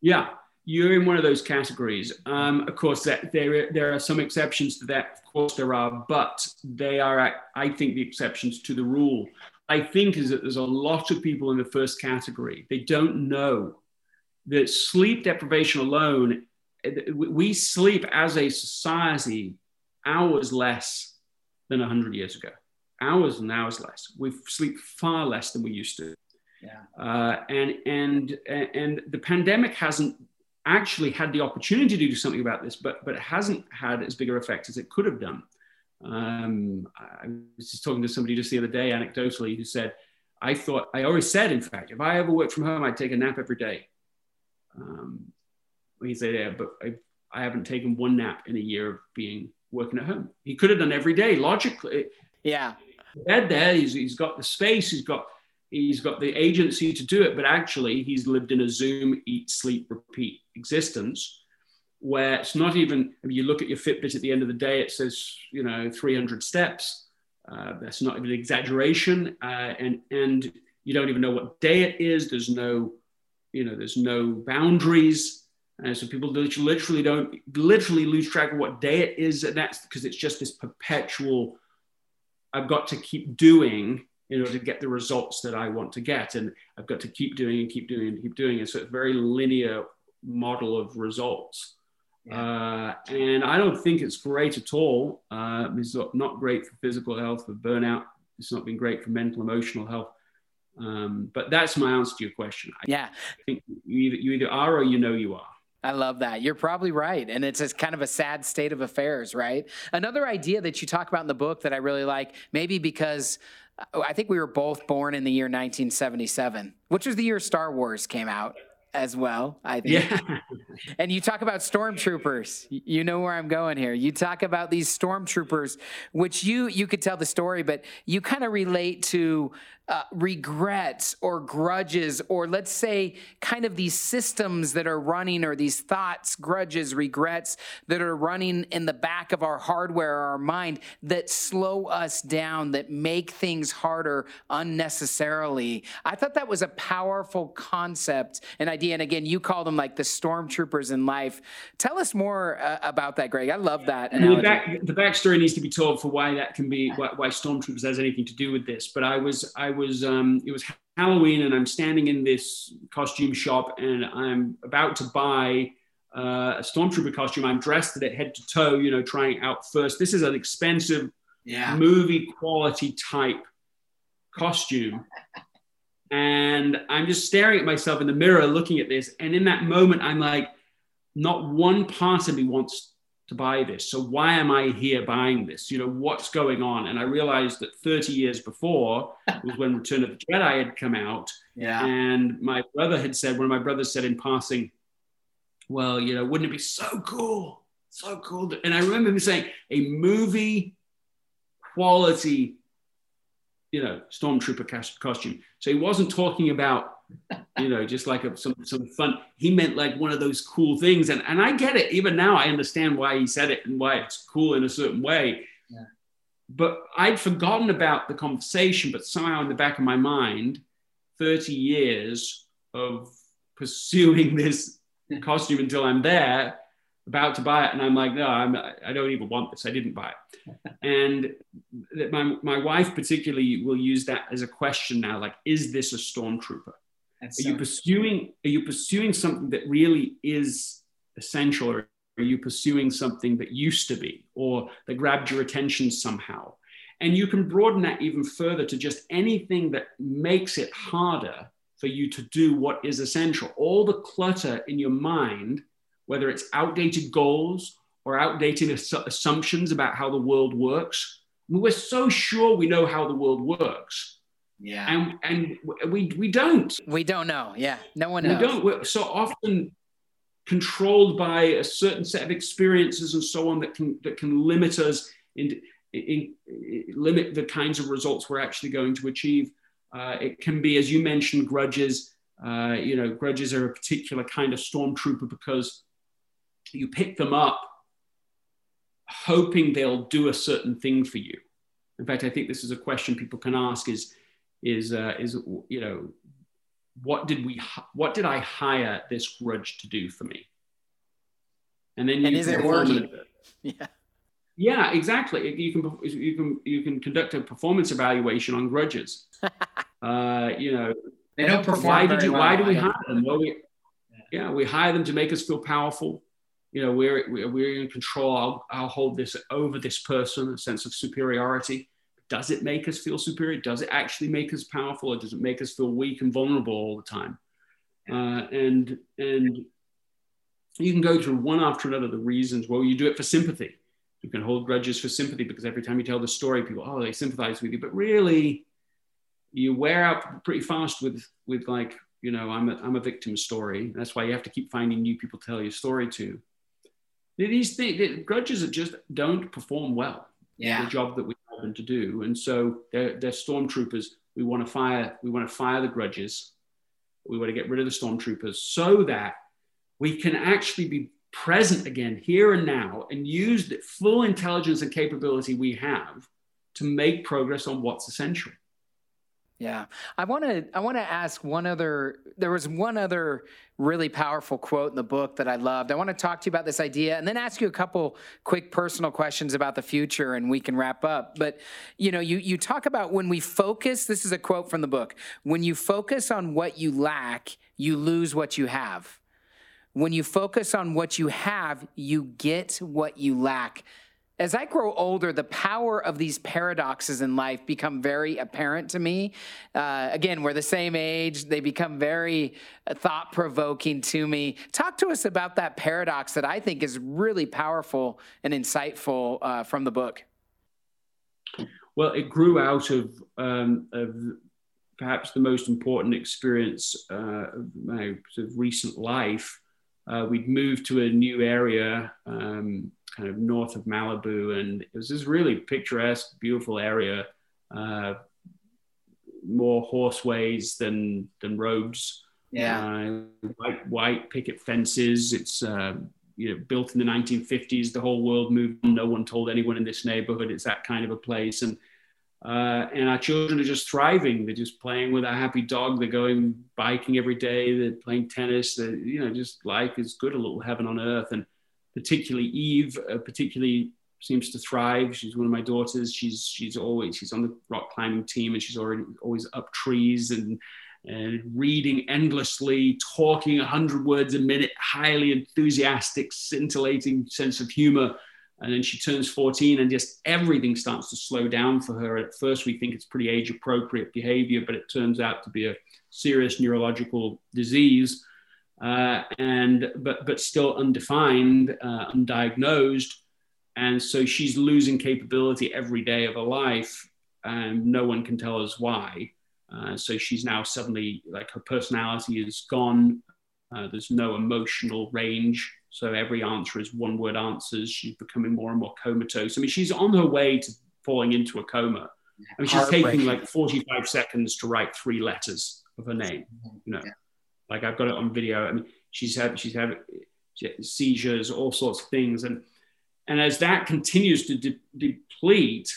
Yeah, you're in one of those categories. Um, of course, that there, there are some exceptions to that. Of course, there are, but they are, I think, the exceptions to the rule. I think is that there's a lot of people in the first category. They don't know that sleep deprivation alone, we sleep as a society hours less than 100 years ago. Hours and hours less. We sleep far less than we used to. Yeah. Uh, and and and the pandemic hasn't actually had the opportunity to do something about this, but but it hasn't had as big a effect as it could have done. Um, I was just talking to somebody just the other day, anecdotally, who said, "I thought I always said, in fact, if I ever worked from home, I'd take a nap every day." Um, he said, "Yeah, but I, I haven't taken one nap in a year of being working at home." He could have done every day, logically. Yeah, bed there. He's, he's got the space. He's got he's got the agency to do it, but actually he's lived in a Zoom, eat, sleep, repeat existence where it's not even, if you look at your Fitbit at the end of the day, it says, you know, 300 steps. Uh, that's not even an exaggeration. Uh, and, and you don't even know what day it is. There's no, you know, there's no boundaries. And so people literally don't literally lose track of what day it is. And that's because it's just this perpetual, I've got to keep doing in order to get the results that I want to get. And I've got to keep doing and keep doing and keep doing And So it's a very linear model of results. Yeah. Uh, and I don't think it's great at all. Uh, it's not great for physical health, for burnout. It's not been great for mental, emotional health. Um, but that's my answer to your question. I yeah. I think you either, you either are or you know you are. I love that. You're probably right. And it's a kind of a sad state of affairs, right? Another idea that you talk about in the book that I really like, maybe because uh, I think we were both born in the year 1977, which was the year Star Wars came out as well, I think. Yeah. and you talk about stormtroopers. You know where I'm going here. You talk about these stormtroopers, which you you could tell the story, but you kind of relate to uh, regrets or grudges, or let's say, kind of these systems that are running, or these thoughts, grudges, regrets that are running in the back of our hardware or our mind that slow us down, that make things harder unnecessarily. I thought that was a powerful concept, an idea. And again, you call them like the stormtroopers in life. Tell us more uh, about that, Greg. I love that. The, back, the backstory needs to be told for why that can be, why, why stormtroopers has anything to do with this. But I was, I was was um, it was Halloween, and I'm standing in this costume shop, and I'm about to buy uh, a stormtrooper costume. I'm dressed to it head to toe, you know, trying out first. This is an expensive yeah. movie quality type costume. and I'm just staring at myself in the mirror, looking at this. And in that moment, I'm like, not one part of me wants to buy this. So why am I here buying this? You know, what's going on? And I realized that 30 years before was when Return of the Jedi had come out. Yeah. And my brother had said, one of my brothers said in passing, well, you know, wouldn't it be so cool? So cool. And I remember him saying a movie quality, you know, stormtrooper costume. So he wasn't talking about you know, just like a, some some fun. He meant like one of those cool things, and and I get it. Even now, I understand why he said it and why it's cool in a certain way. Yeah. But I'd forgotten about the conversation, but somehow in the back of my mind, thirty years of pursuing this costume until I'm there, about to buy it, and I'm like, no, I'm, I don't even want this. I didn't buy it. and my my wife particularly will use that as a question now, like, is this a stormtrooper? That's are so you pursuing are you pursuing something that really is essential or are you pursuing something that used to be or that grabbed your attention somehow? And you can broaden that even further to just anything that makes it harder for you to do what is essential. All the clutter in your mind whether it's outdated goals or outdated assumptions about how the world works we're so sure we know how the world works yeah. And and we we don't. We don't know. Yeah. No one knows. We don't. We're so often controlled by a certain set of experiences and so on that can that can limit us in, in, in limit the kinds of results we're actually going to achieve. Uh, it can be, as you mentioned, grudges. Uh, you know, grudges are a particular kind of stormtrooper because you pick them up hoping they'll do a certain thing for you. In fact, I think this is a question people can ask: is is uh, is you know what did we what did I hire this grudge to do for me? And then and is it working? Yeah. Yeah, exactly. You can you can you can conduct a performance evaluation on grudges. uh, you know, they don't perform why did you? well, why do we hire them? Well, we, yeah, we hire them to make us feel powerful. You know, we're we're in control. I'll, I'll hold this over this person, a sense of superiority. Does it make us feel superior? Does it actually make us powerful, or does it make us feel weak and vulnerable all the time? Uh, and and you can go through one after another the reasons. Well, you do it for sympathy. You can hold grudges for sympathy because every time you tell the story, people, oh, they sympathize with you. But really, you wear out pretty fast with with like, you know, I'm a, I'm a victim story. That's why you have to keep finding new people to tell your story to. These things, grudges that just don't perform well. Yeah. The job that we to do, and so they're, they're stormtroopers. We want to fire. We want to fire the grudges. We want to get rid of the stormtroopers so that we can actually be present again here and now and use the full intelligence and capability we have to make progress on what's essential. Yeah. I want to I want to ask one other there was one other really powerful quote in the book that I loved. I want to talk to you about this idea and then ask you a couple quick personal questions about the future and we can wrap up. But you know, you you talk about when we focus, this is a quote from the book. When you focus on what you lack, you lose what you have. When you focus on what you have, you get what you lack. As I grow older, the power of these paradoxes in life become very apparent to me. Uh, again, we're the same age, they become very uh, thought provoking to me. Talk to us about that paradox that I think is really powerful and insightful uh, from the book. Well, it grew out of, um, of perhaps the most important experience uh, of my sort of recent life, uh, we'd moved to a new area, um, kind of north of Malibu, and it was this really picturesque, beautiful area. Uh, more horseways than than roads. Yeah, uh, white white picket fences. It's uh, you know built in the 1950s. The whole world moved. No one told anyone in this neighborhood. It's that kind of a place, and uh, and our children are just thriving. They're just playing with a happy dog. They're going biking every day. They're playing tennis. They're, you know, just life is good, a little heaven on earth. And particularly Eve, uh, particularly seems to thrive. She's one of my daughters. She's she's always she's on the rock climbing team, and she's already always up trees and and reading endlessly, talking hundred words a minute, highly enthusiastic, scintillating sense of humor and then she turns 14 and just everything starts to slow down for her at first we think it's pretty age appropriate behavior but it turns out to be a serious neurological disease uh, and but but still undefined uh, undiagnosed and so she's losing capability every day of her life and no one can tell us why uh, so she's now suddenly like her personality is gone uh, there's no emotional range so every answer is one word answers. She's becoming more and more comatose. I mean, she's on her way to falling into a coma. I mean, she's taking like 45 seconds to write three letters of her name. You know, yeah. Like I've got it on video. I mean, she's had she's had seizures, all sorts of things, and and as that continues to de- deplete,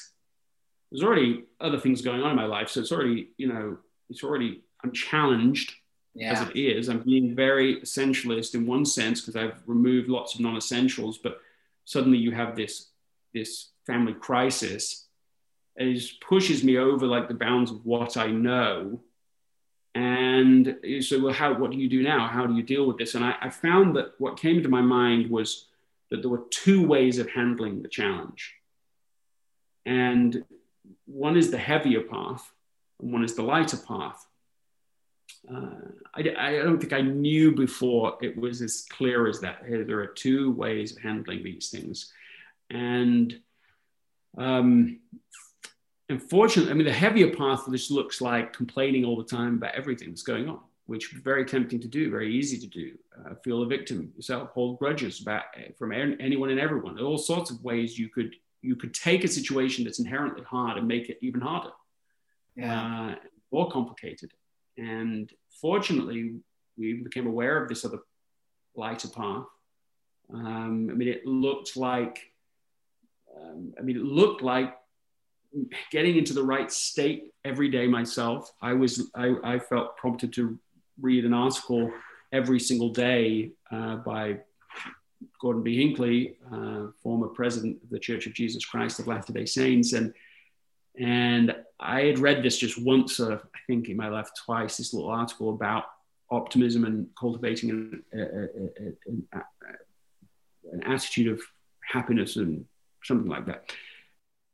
there's already other things going on in my life. So it's already you know it's already I'm challenged yeah. as it is. I'm being very essentialist in one sense because I've removed lots of non-essentials, but suddenly you have this this family crisis. It just pushes me over like the bounds of what I know. And so, well, how? What do you do now? How do you deal with this? And I, I found that what came to my mind was that there were two ways of handling the challenge. And one is the heavier path, and one is the lighter path uh, I, I, don't think I knew before it was as clear as that. Hey, there are two ways of handling these things. And um, unfortunately, I mean, the heavier path just looks like complaining all the time about everything that's going on, which is very tempting to do, very easy to do. Uh, feel a victim yourself, hold grudges about from anyone and everyone. There are all sorts of ways you could you could take a situation that's inherently hard and make it even harder, yeah. uh, more complicated. And fortunately, we became aware of this other lighter path. Um, I mean, it looked like, um, I mean, it looked like getting into the right state every day myself. I was, I, I felt prompted to read an article every single day uh, by Gordon B. Hinckley, uh, former president of the Church of Jesus Christ of Latter Day Saints, and and I had read this just once, uh, I think in my life twice. This little article about optimism and cultivating an, an, an attitude of happiness and something like that.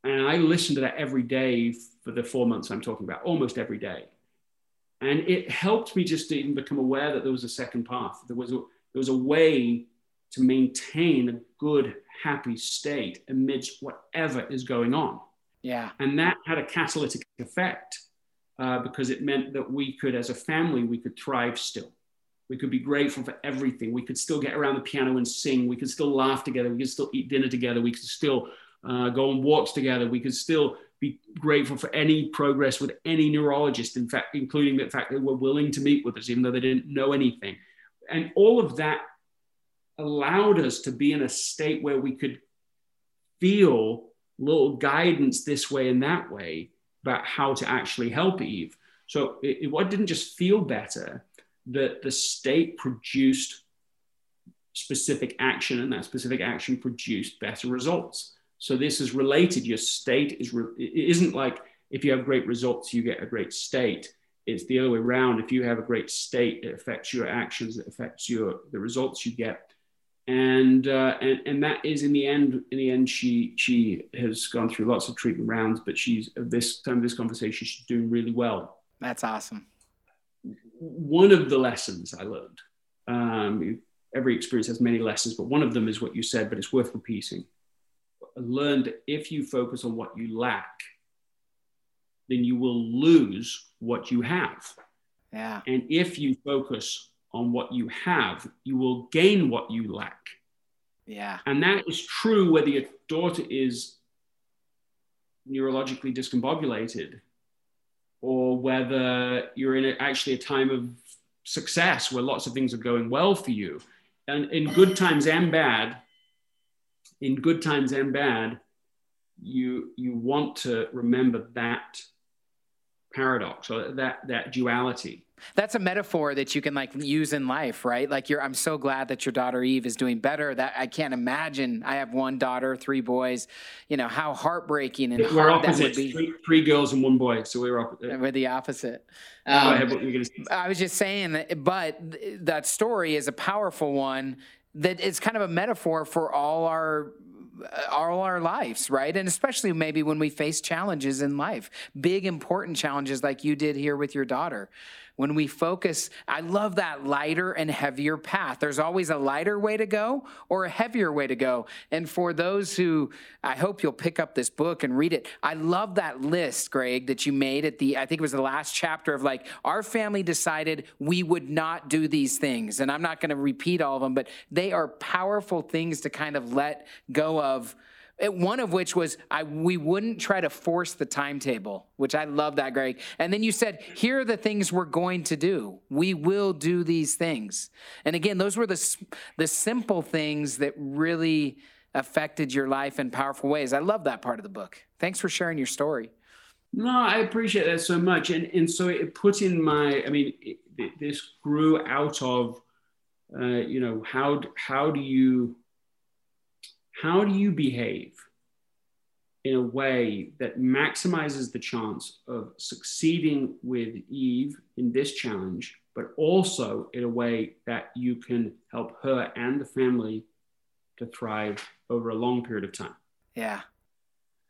And I listened to that every day for the four months I'm talking about, almost every day. And it helped me just to even become aware that there was a second path. There was a, there was a way to maintain a good, happy state amidst whatever is going on. Yeah. And that had a catalytic effect uh, because it meant that we could, as a family, we could thrive still. We could be grateful for everything. We could still get around the piano and sing. We could still laugh together. We could still eat dinner together. We could still uh, go on walks together. We could still be grateful for any progress with any neurologist, in fact, including the fact that they were willing to meet with us, even though they didn't know anything. And all of that allowed us to be in a state where we could feel little guidance this way and that way about how to actually help Eve. So it, it didn't just feel better, that the state produced specific action and that specific action produced better results. So this is related. Your state is, re- it isn't like if you have great results, you get a great state. It's the other way around. If you have a great state, it affects your actions, it affects your, the results you get and uh, and and that is in the end in the end she she has gone through lots of treatment rounds but she's at this time of this conversation she's doing really well that's awesome one of the lessons i learned um, every experience has many lessons but one of them is what you said but it's worth repeating I that if you focus on what you lack then you will lose what you have yeah and if you focus on what you have, you will gain what you lack. Yeah. And that is true whether your daughter is neurologically discombobulated or whether you're in a, actually a time of success where lots of things are going well for you. And in good times and bad, in good times and bad, you you want to remember that paradox or that that duality. That's a metaphor that you can like use in life right? Like you're i'm so glad that your daughter eve is doing better that i can't imagine i have one daughter three boys. You know how heartbreaking and we're hard that would be. Three, three, girls and one boy so we're opposite we're the opposite. Um, i was just saying that but that story is a powerful one that it's kind of a metaphor for all our all our lives, right? And especially maybe when we face challenges in life, big, important challenges like you did here with your daughter. When we focus, I love that lighter and heavier path. There's always a lighter way to go or a heavier way to go. And for those who, I hope you'll pick up this book and read it. I love that list, Greg, that you made at the, I think it was the last chapter of like, our family decided we would not do these things. And I'm not going to repeat all of them, but they are powerful things to kind of let go of one of which was I, we wouldn't try to force the timetable, which I love that, Greg. And then you said, here are the things we're going to do. We will do these things. And again, those were the, the simple things that really affected your life in powerful ways. I love that part of the book. Thanks for sharing your story. No, I appreciate that so much. And, and so it put in my, I mean, it, this grew out of, uh, you know, how, how do you, how do you behave in a way that maximizes the chance of succeeding with Eve in this challenge, but also in a way that you can help her and the family to thrive over a long period of time? Yeah.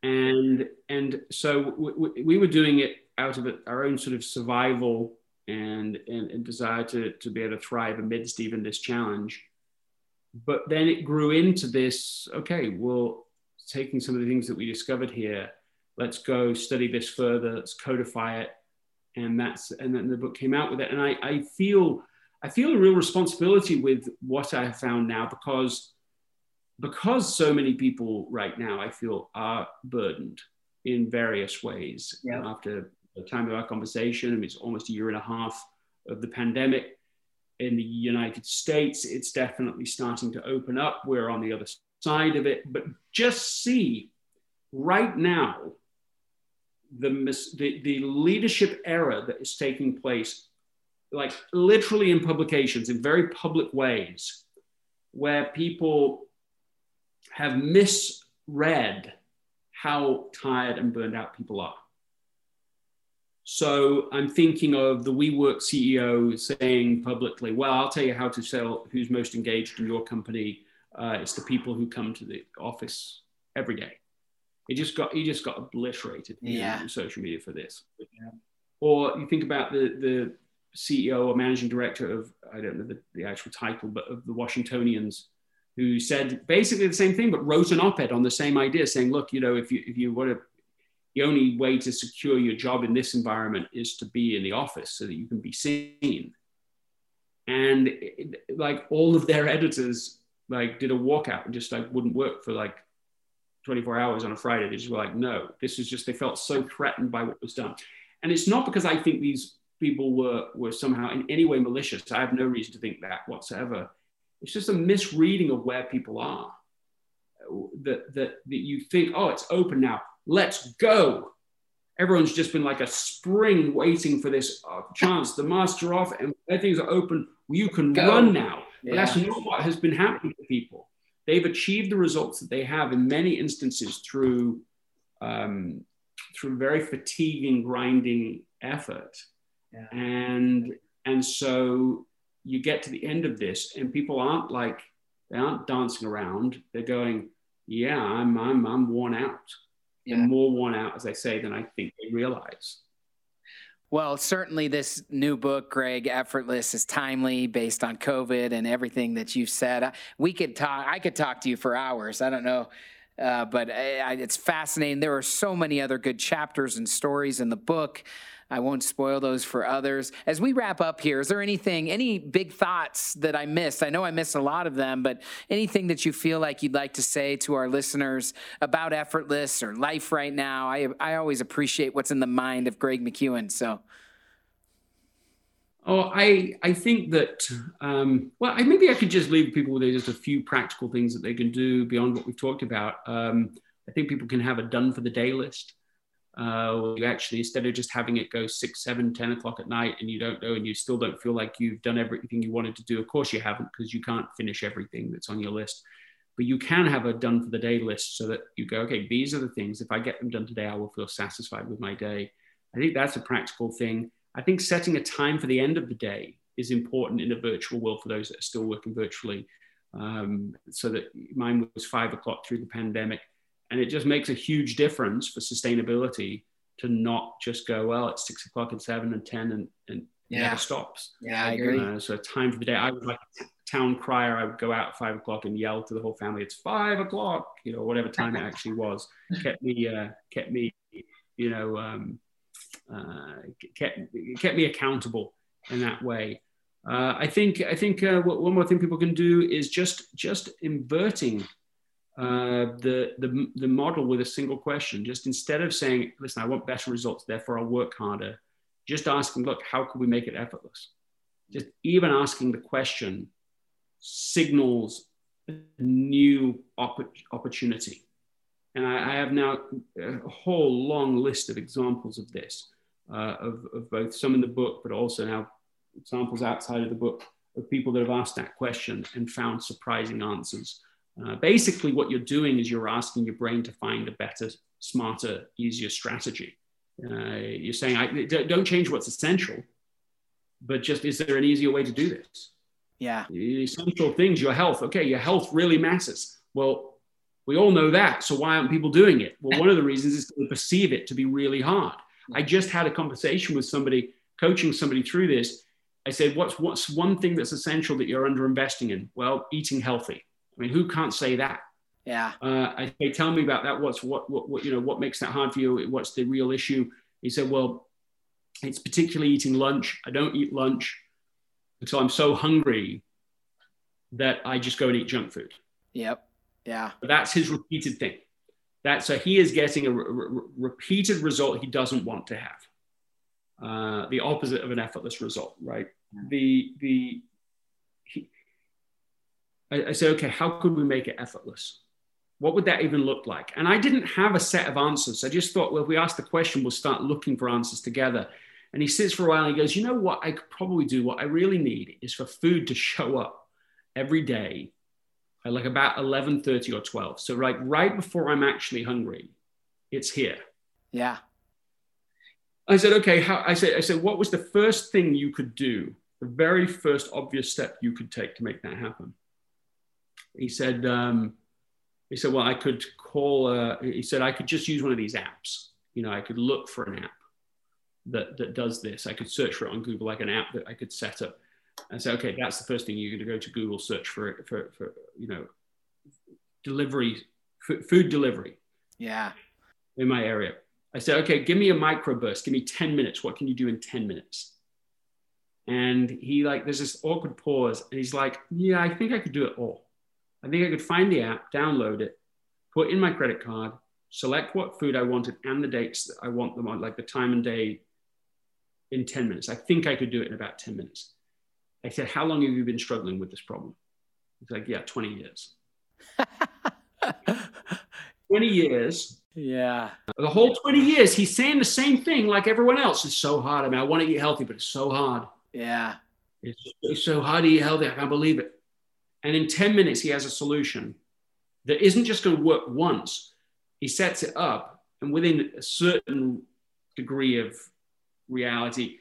And and so we, we were doing it out of our own sort of survival and, and, and desire to, to be able to thrive amidst even this challenge but then it grew into this okay well taking some of the things that we discovered here let's go study this further let's codify it. And that's and then the book came out with it. And i, I feel i feel a real responsibility with what i have found now because because so many people right now i feel are burdened in various ways. Yeah. after the time of our conversation I mean, it's almost a year and a half of the pandemic in the United States, it's definitely starting to open up. We're on the other side of it. But just see right now the, the, the leadership error that is taking place, like literally in publications, in very public ways, where people have misread how tired and burned out people are. So I'm thinking of the WeWork CEO saying publicly, "Well, I'll tell you how to sell. Who's most engaged in your company? Uh, it's the people who come to the office every day." It just got he just got obliterated yeah. in social media for this. Yeah. Or you think about the the CEO or managing director of I don't know the, the actual title, but of the Washingtonians, who said basically the same thing, but wrote an op-ed on the same idea, saying, "Look, you know, if you if you want to the only way to secure your job in this environment is to be in the office so that you can be seen. And it, like all of their editors like did a walkout and just like wouldn't work for like 24 hours on a friday. They just were like no this is just they felt so threatened by what was done. And it's not because i think these people were were somehow in any way malicious. I have no reason to think that whatsoever. It's just a misreading of where people are that that, that you think oh it's open now let's go. Everyone's just been like a spring waiting for this uh, chance. The masks are off and things are open. You can go. run now. Yeah. But that's not what has been happening to people. They've achieved the results that they have in many instances through um, through very fatiguing, grinding effort. Yeah. And and so you get to the end of this, and people aren't like they aren't dancing around. They're going, "Yeah, I'm I'm I'm worn out." Yeah. and more worn out, as I say, than I think they realize. Well, certainly this new book, Greg, Effortless, is timely based on COVID and everything that you've said. We could talk, I could talk to you for hours. I don't know. Uh, but I, it's fascinating. There are so many other good chapters and stories in the book. I won't spoil those for others. As we wrap up here, is there anything, any big thoughts that I missed? I know I missed a lot of them, but anything that you feel like you'd like to say to our listeners about effortless or life right now? I, I always appreciate what's in the mind of Greg McKeown. So. Oh, I I think that um, well, I, maybe I could just leave people with just a few practical things that they can do beyond what we've talked about. Um, I think people can have a done for the day list uh, you actually instead of just having it go six seven ten o'clock at night and you don't know and you still don't feel like you've done everything you wanted to do of course you haven't because you can't finish everything that's on your list. But you can have a done for the day list so that you go okay these are the things. If i get them done today i will feel satisfied with my day. I think that's a practical thing. I think setting a time for the end of the day is important in a virtual world for those that are still working virtually. Um, so that mine was five o'clock through the pandemic and it just makes a huge difference for sustainability to not just go, well, it's six o'clock and seven and 10 and, and yeah. never stops. Yeah, I agree. Uh, so time for the day. I was like a town crier. I would go out at five o'clock and yell to the whole family, it's five o'clock, you know, whatever time it actually was. Kept me, uh, kept me, you know, um, uh, kept, kept me accountable in that way. Uh, I think I think uh, one more thing people can do is just just inverting uh, the, the, the model with a single question. Just instead of saying, listen, I want better results, therefore I'll work harder, just asking, look, how can we make it effortless? Just even asking the question signals a new opp- opportunity. And I, I, have now a whole long list of examples of this, uh, of, of both some in the book, but also now examples outside of the book of people that have asked that question and found surprising answers. Uh, basically, what you're doing is you're asking your brain to find a better, smarter, easier strategy. Uh, you're saying, I, don't change what's essential, but just is there an easier way to do this? Yeah. The essential things, your health. Okay, your health really matters. Well, we all know that. So why aren't people doing it? Well, one of the reasons is to perceive it to be really hard. I just had a conversation with somebody, coaching somebody through this. I said, what's, what's one thing that's essential that you're under investing in? Well, eating healthy. I mean, who can't say that? Yeah. Uh, I say, tell me about that. What's what, what, what, you know, what makes that hard for you? What's the real issue? He said, well, it's particularly eating lunch. I don't eat lunch until I'm so hungry that I just go and eat junk food. Yep. Yeah. But that's his repeated thing. That so he is getting a re- re- repeated result he doesn't want to have. Uh, the opposite of an effortless result, right? The the I, I said, okay, how could we make it effortless? What would that even look like? And I didn't have a set of answers. I just thought, well, if we ask the question, we'll start looking for answers together. And he sits for a while and he goes, you know what? I could probably do what I really need is for food to show up every day at like about 11.30 or 12. So right, right before I'm actually hungry, it's here. Yeah. I said, okay, how, I said, I said, what was the first thing you could do? The very first obvious step you could take to make that happen? He said, um, he said, well, I could call, uh, he said, I could just use one of these apps. You know, I could look for an app that, that does this. I could search for it on Google, like an app that I could set up and say, okay, that's the first thing you're going to go to Google search for, for, for you know, delivery, f- food delivery. Yeah. In my area. I said, okay, give me a microburst. Give me 10 minutes. What can you do in 10 minutes? And he like, there's this awkward pause. And he's like, yeah, I think I could do it all. I think I could find the app, download it, put in my credit card, select what food I wanted and the dates that I want them on, like the time and day in 10 minutes. I think I could do it in about 10 minutes. I said, How long have you been struggling with this problem? He's like, Yeah, 20 years. 20 years. Yeah. The whole 20 years, he's saying the same thing like everyone else. It's so hard. I mean, I want to eat healthy, but it's so hard. Yeah. It's, it's so hard to eat healthy. I can't believe it. And in 10 minutes, he has a solution that isn't just going to work once. He sets it up, and within a certain degree of reality,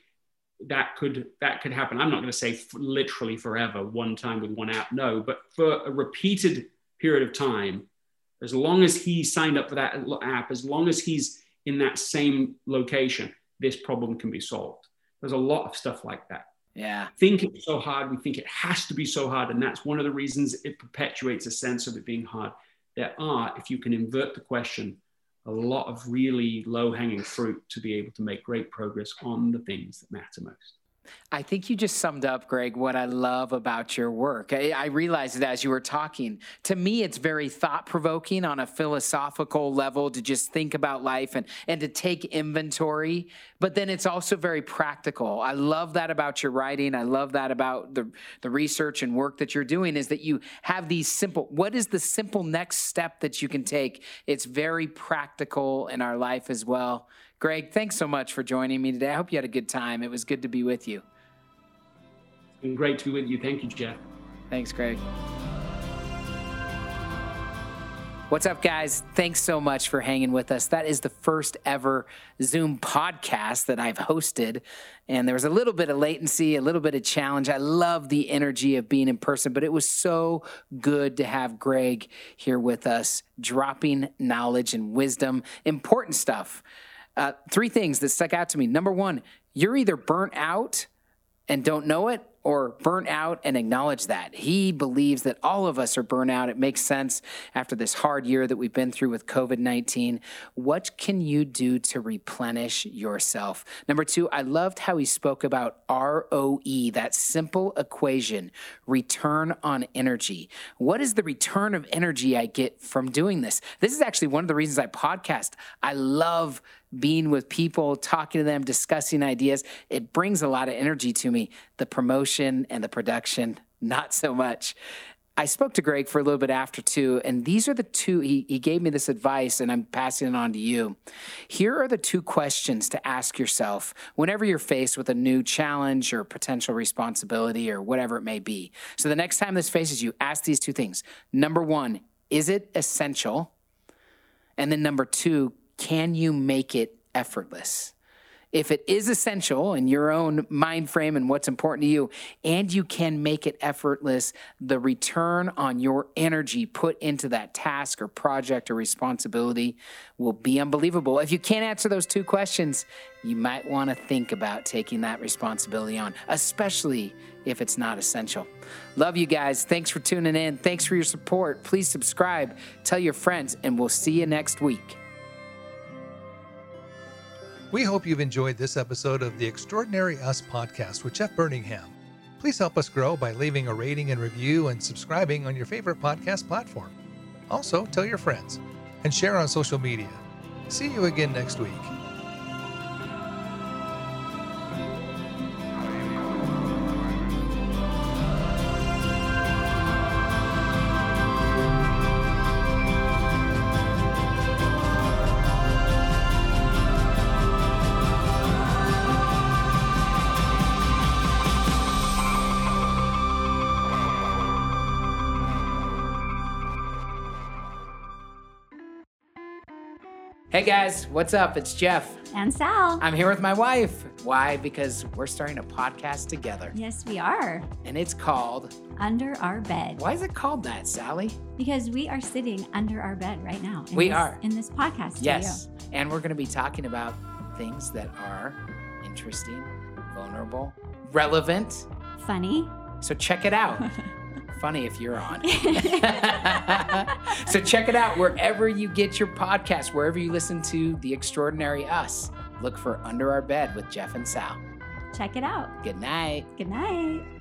that could that could happen. I'm not going to say literally forever, one time with one app, no, but for a repeated period of time, as long as he signed up for that app, as long as he's in that same location, this problem can be solved. There's a lot of stuff like that. Yeah. Think it's so hard. We think it has to be so hard. And that's one of the reasons it perpetuates a sense of it being hard. There are, if you can invert the question, a lot of really low hanging fruit to be able to make great progress on the things that matter most. I think you just summed up, Greg, what I love about your work. I, I realized it as you were talking. To me, it's very thought provoking on a philosophical level to just think about life and, and to take inventory. But then it's also very practical. I love that about your writing. I love that about the, the research and work that you're doing is that you have these simple, what is the simple next step that you can take? It's very practical in our life as well. Greg, thanks so much for joining me today. I hope you had a good time. It was good to be with you. It's been great to be with you. Thank you, Jeff. Thanks, Greg. What's up, guys? Thanks so much for hanging with us. That is the first ever Zoom podcast that I've hosted. And there was a little bit of latency, a little bit of challenge. I love the energy of being in person, but it was so good to have Greg here with us, dropping knowledge and wisdom, important stuff. Uh, three things that stuck out to me. Number one, you're either burnt out and don't know it, or burnt out and acknowledge that. He believes that all of us are burnt out. It makes sense after this hard year that we've been through with COVID 19. What can you do to replenish yourself? Number two, I loved how he spoke about ROE, that simple equation, return on energy. What is the return of energy I get from doing this? This is actually one of the reasons I podcast. I love being with people, talking to them, discussing ideas. It brings a lot of energy to me. The promotion and the production, not so much. I spoke to Greg for a little bit after too, and these are the two, he, he gave me this advice, and I'm passing it on to you. Here are the two questions to ask yourself whenever you're faced with a new challenge or potential responsibility or whatever it may be. So the next time this faces you, ask these two things. Number one, is it essential? And then number two, can you make it effortless? If it is essential in your own mind frame and what's important to you, and you can make it effortless, the return on your energy put into that task or project or responsibility will be unbelievable. If you can't answer those two questions, you might want to think about taking that responsibility on, especially if it's not essential. Love you guys. Thanks for tuning in. Thanks for your support. Please subscribe, tell your friends, and we'll see you next week. We hope you've enjoyed this episode of the Extraordinary Us podcast with Jeff Birmingham. Please help us grow by leaving a rating and review and subscribing on your favorite podcast platform. Also, tell your friends and share on social media. See you again next week. Hey guys, what's up? It's Jeff. And Sal. I'm here with my wife. Why? Because we're starting a podcast together. Yes, we are. And it's called Under Our Bed. Why is it called that, Sally? Because we are sitting under our bed right now. We this- are. In this podcast studio. Yes. And we're going to be talking about things that are interesting, vulnerable, relevant. Funny. So check it out. Funny if you're on. so check it out wherever you get your podcast, wherever you listen to The Extraordinary Us. Look for Under Our Bed with Jeff and Sal. Check it out. Good night. Good night.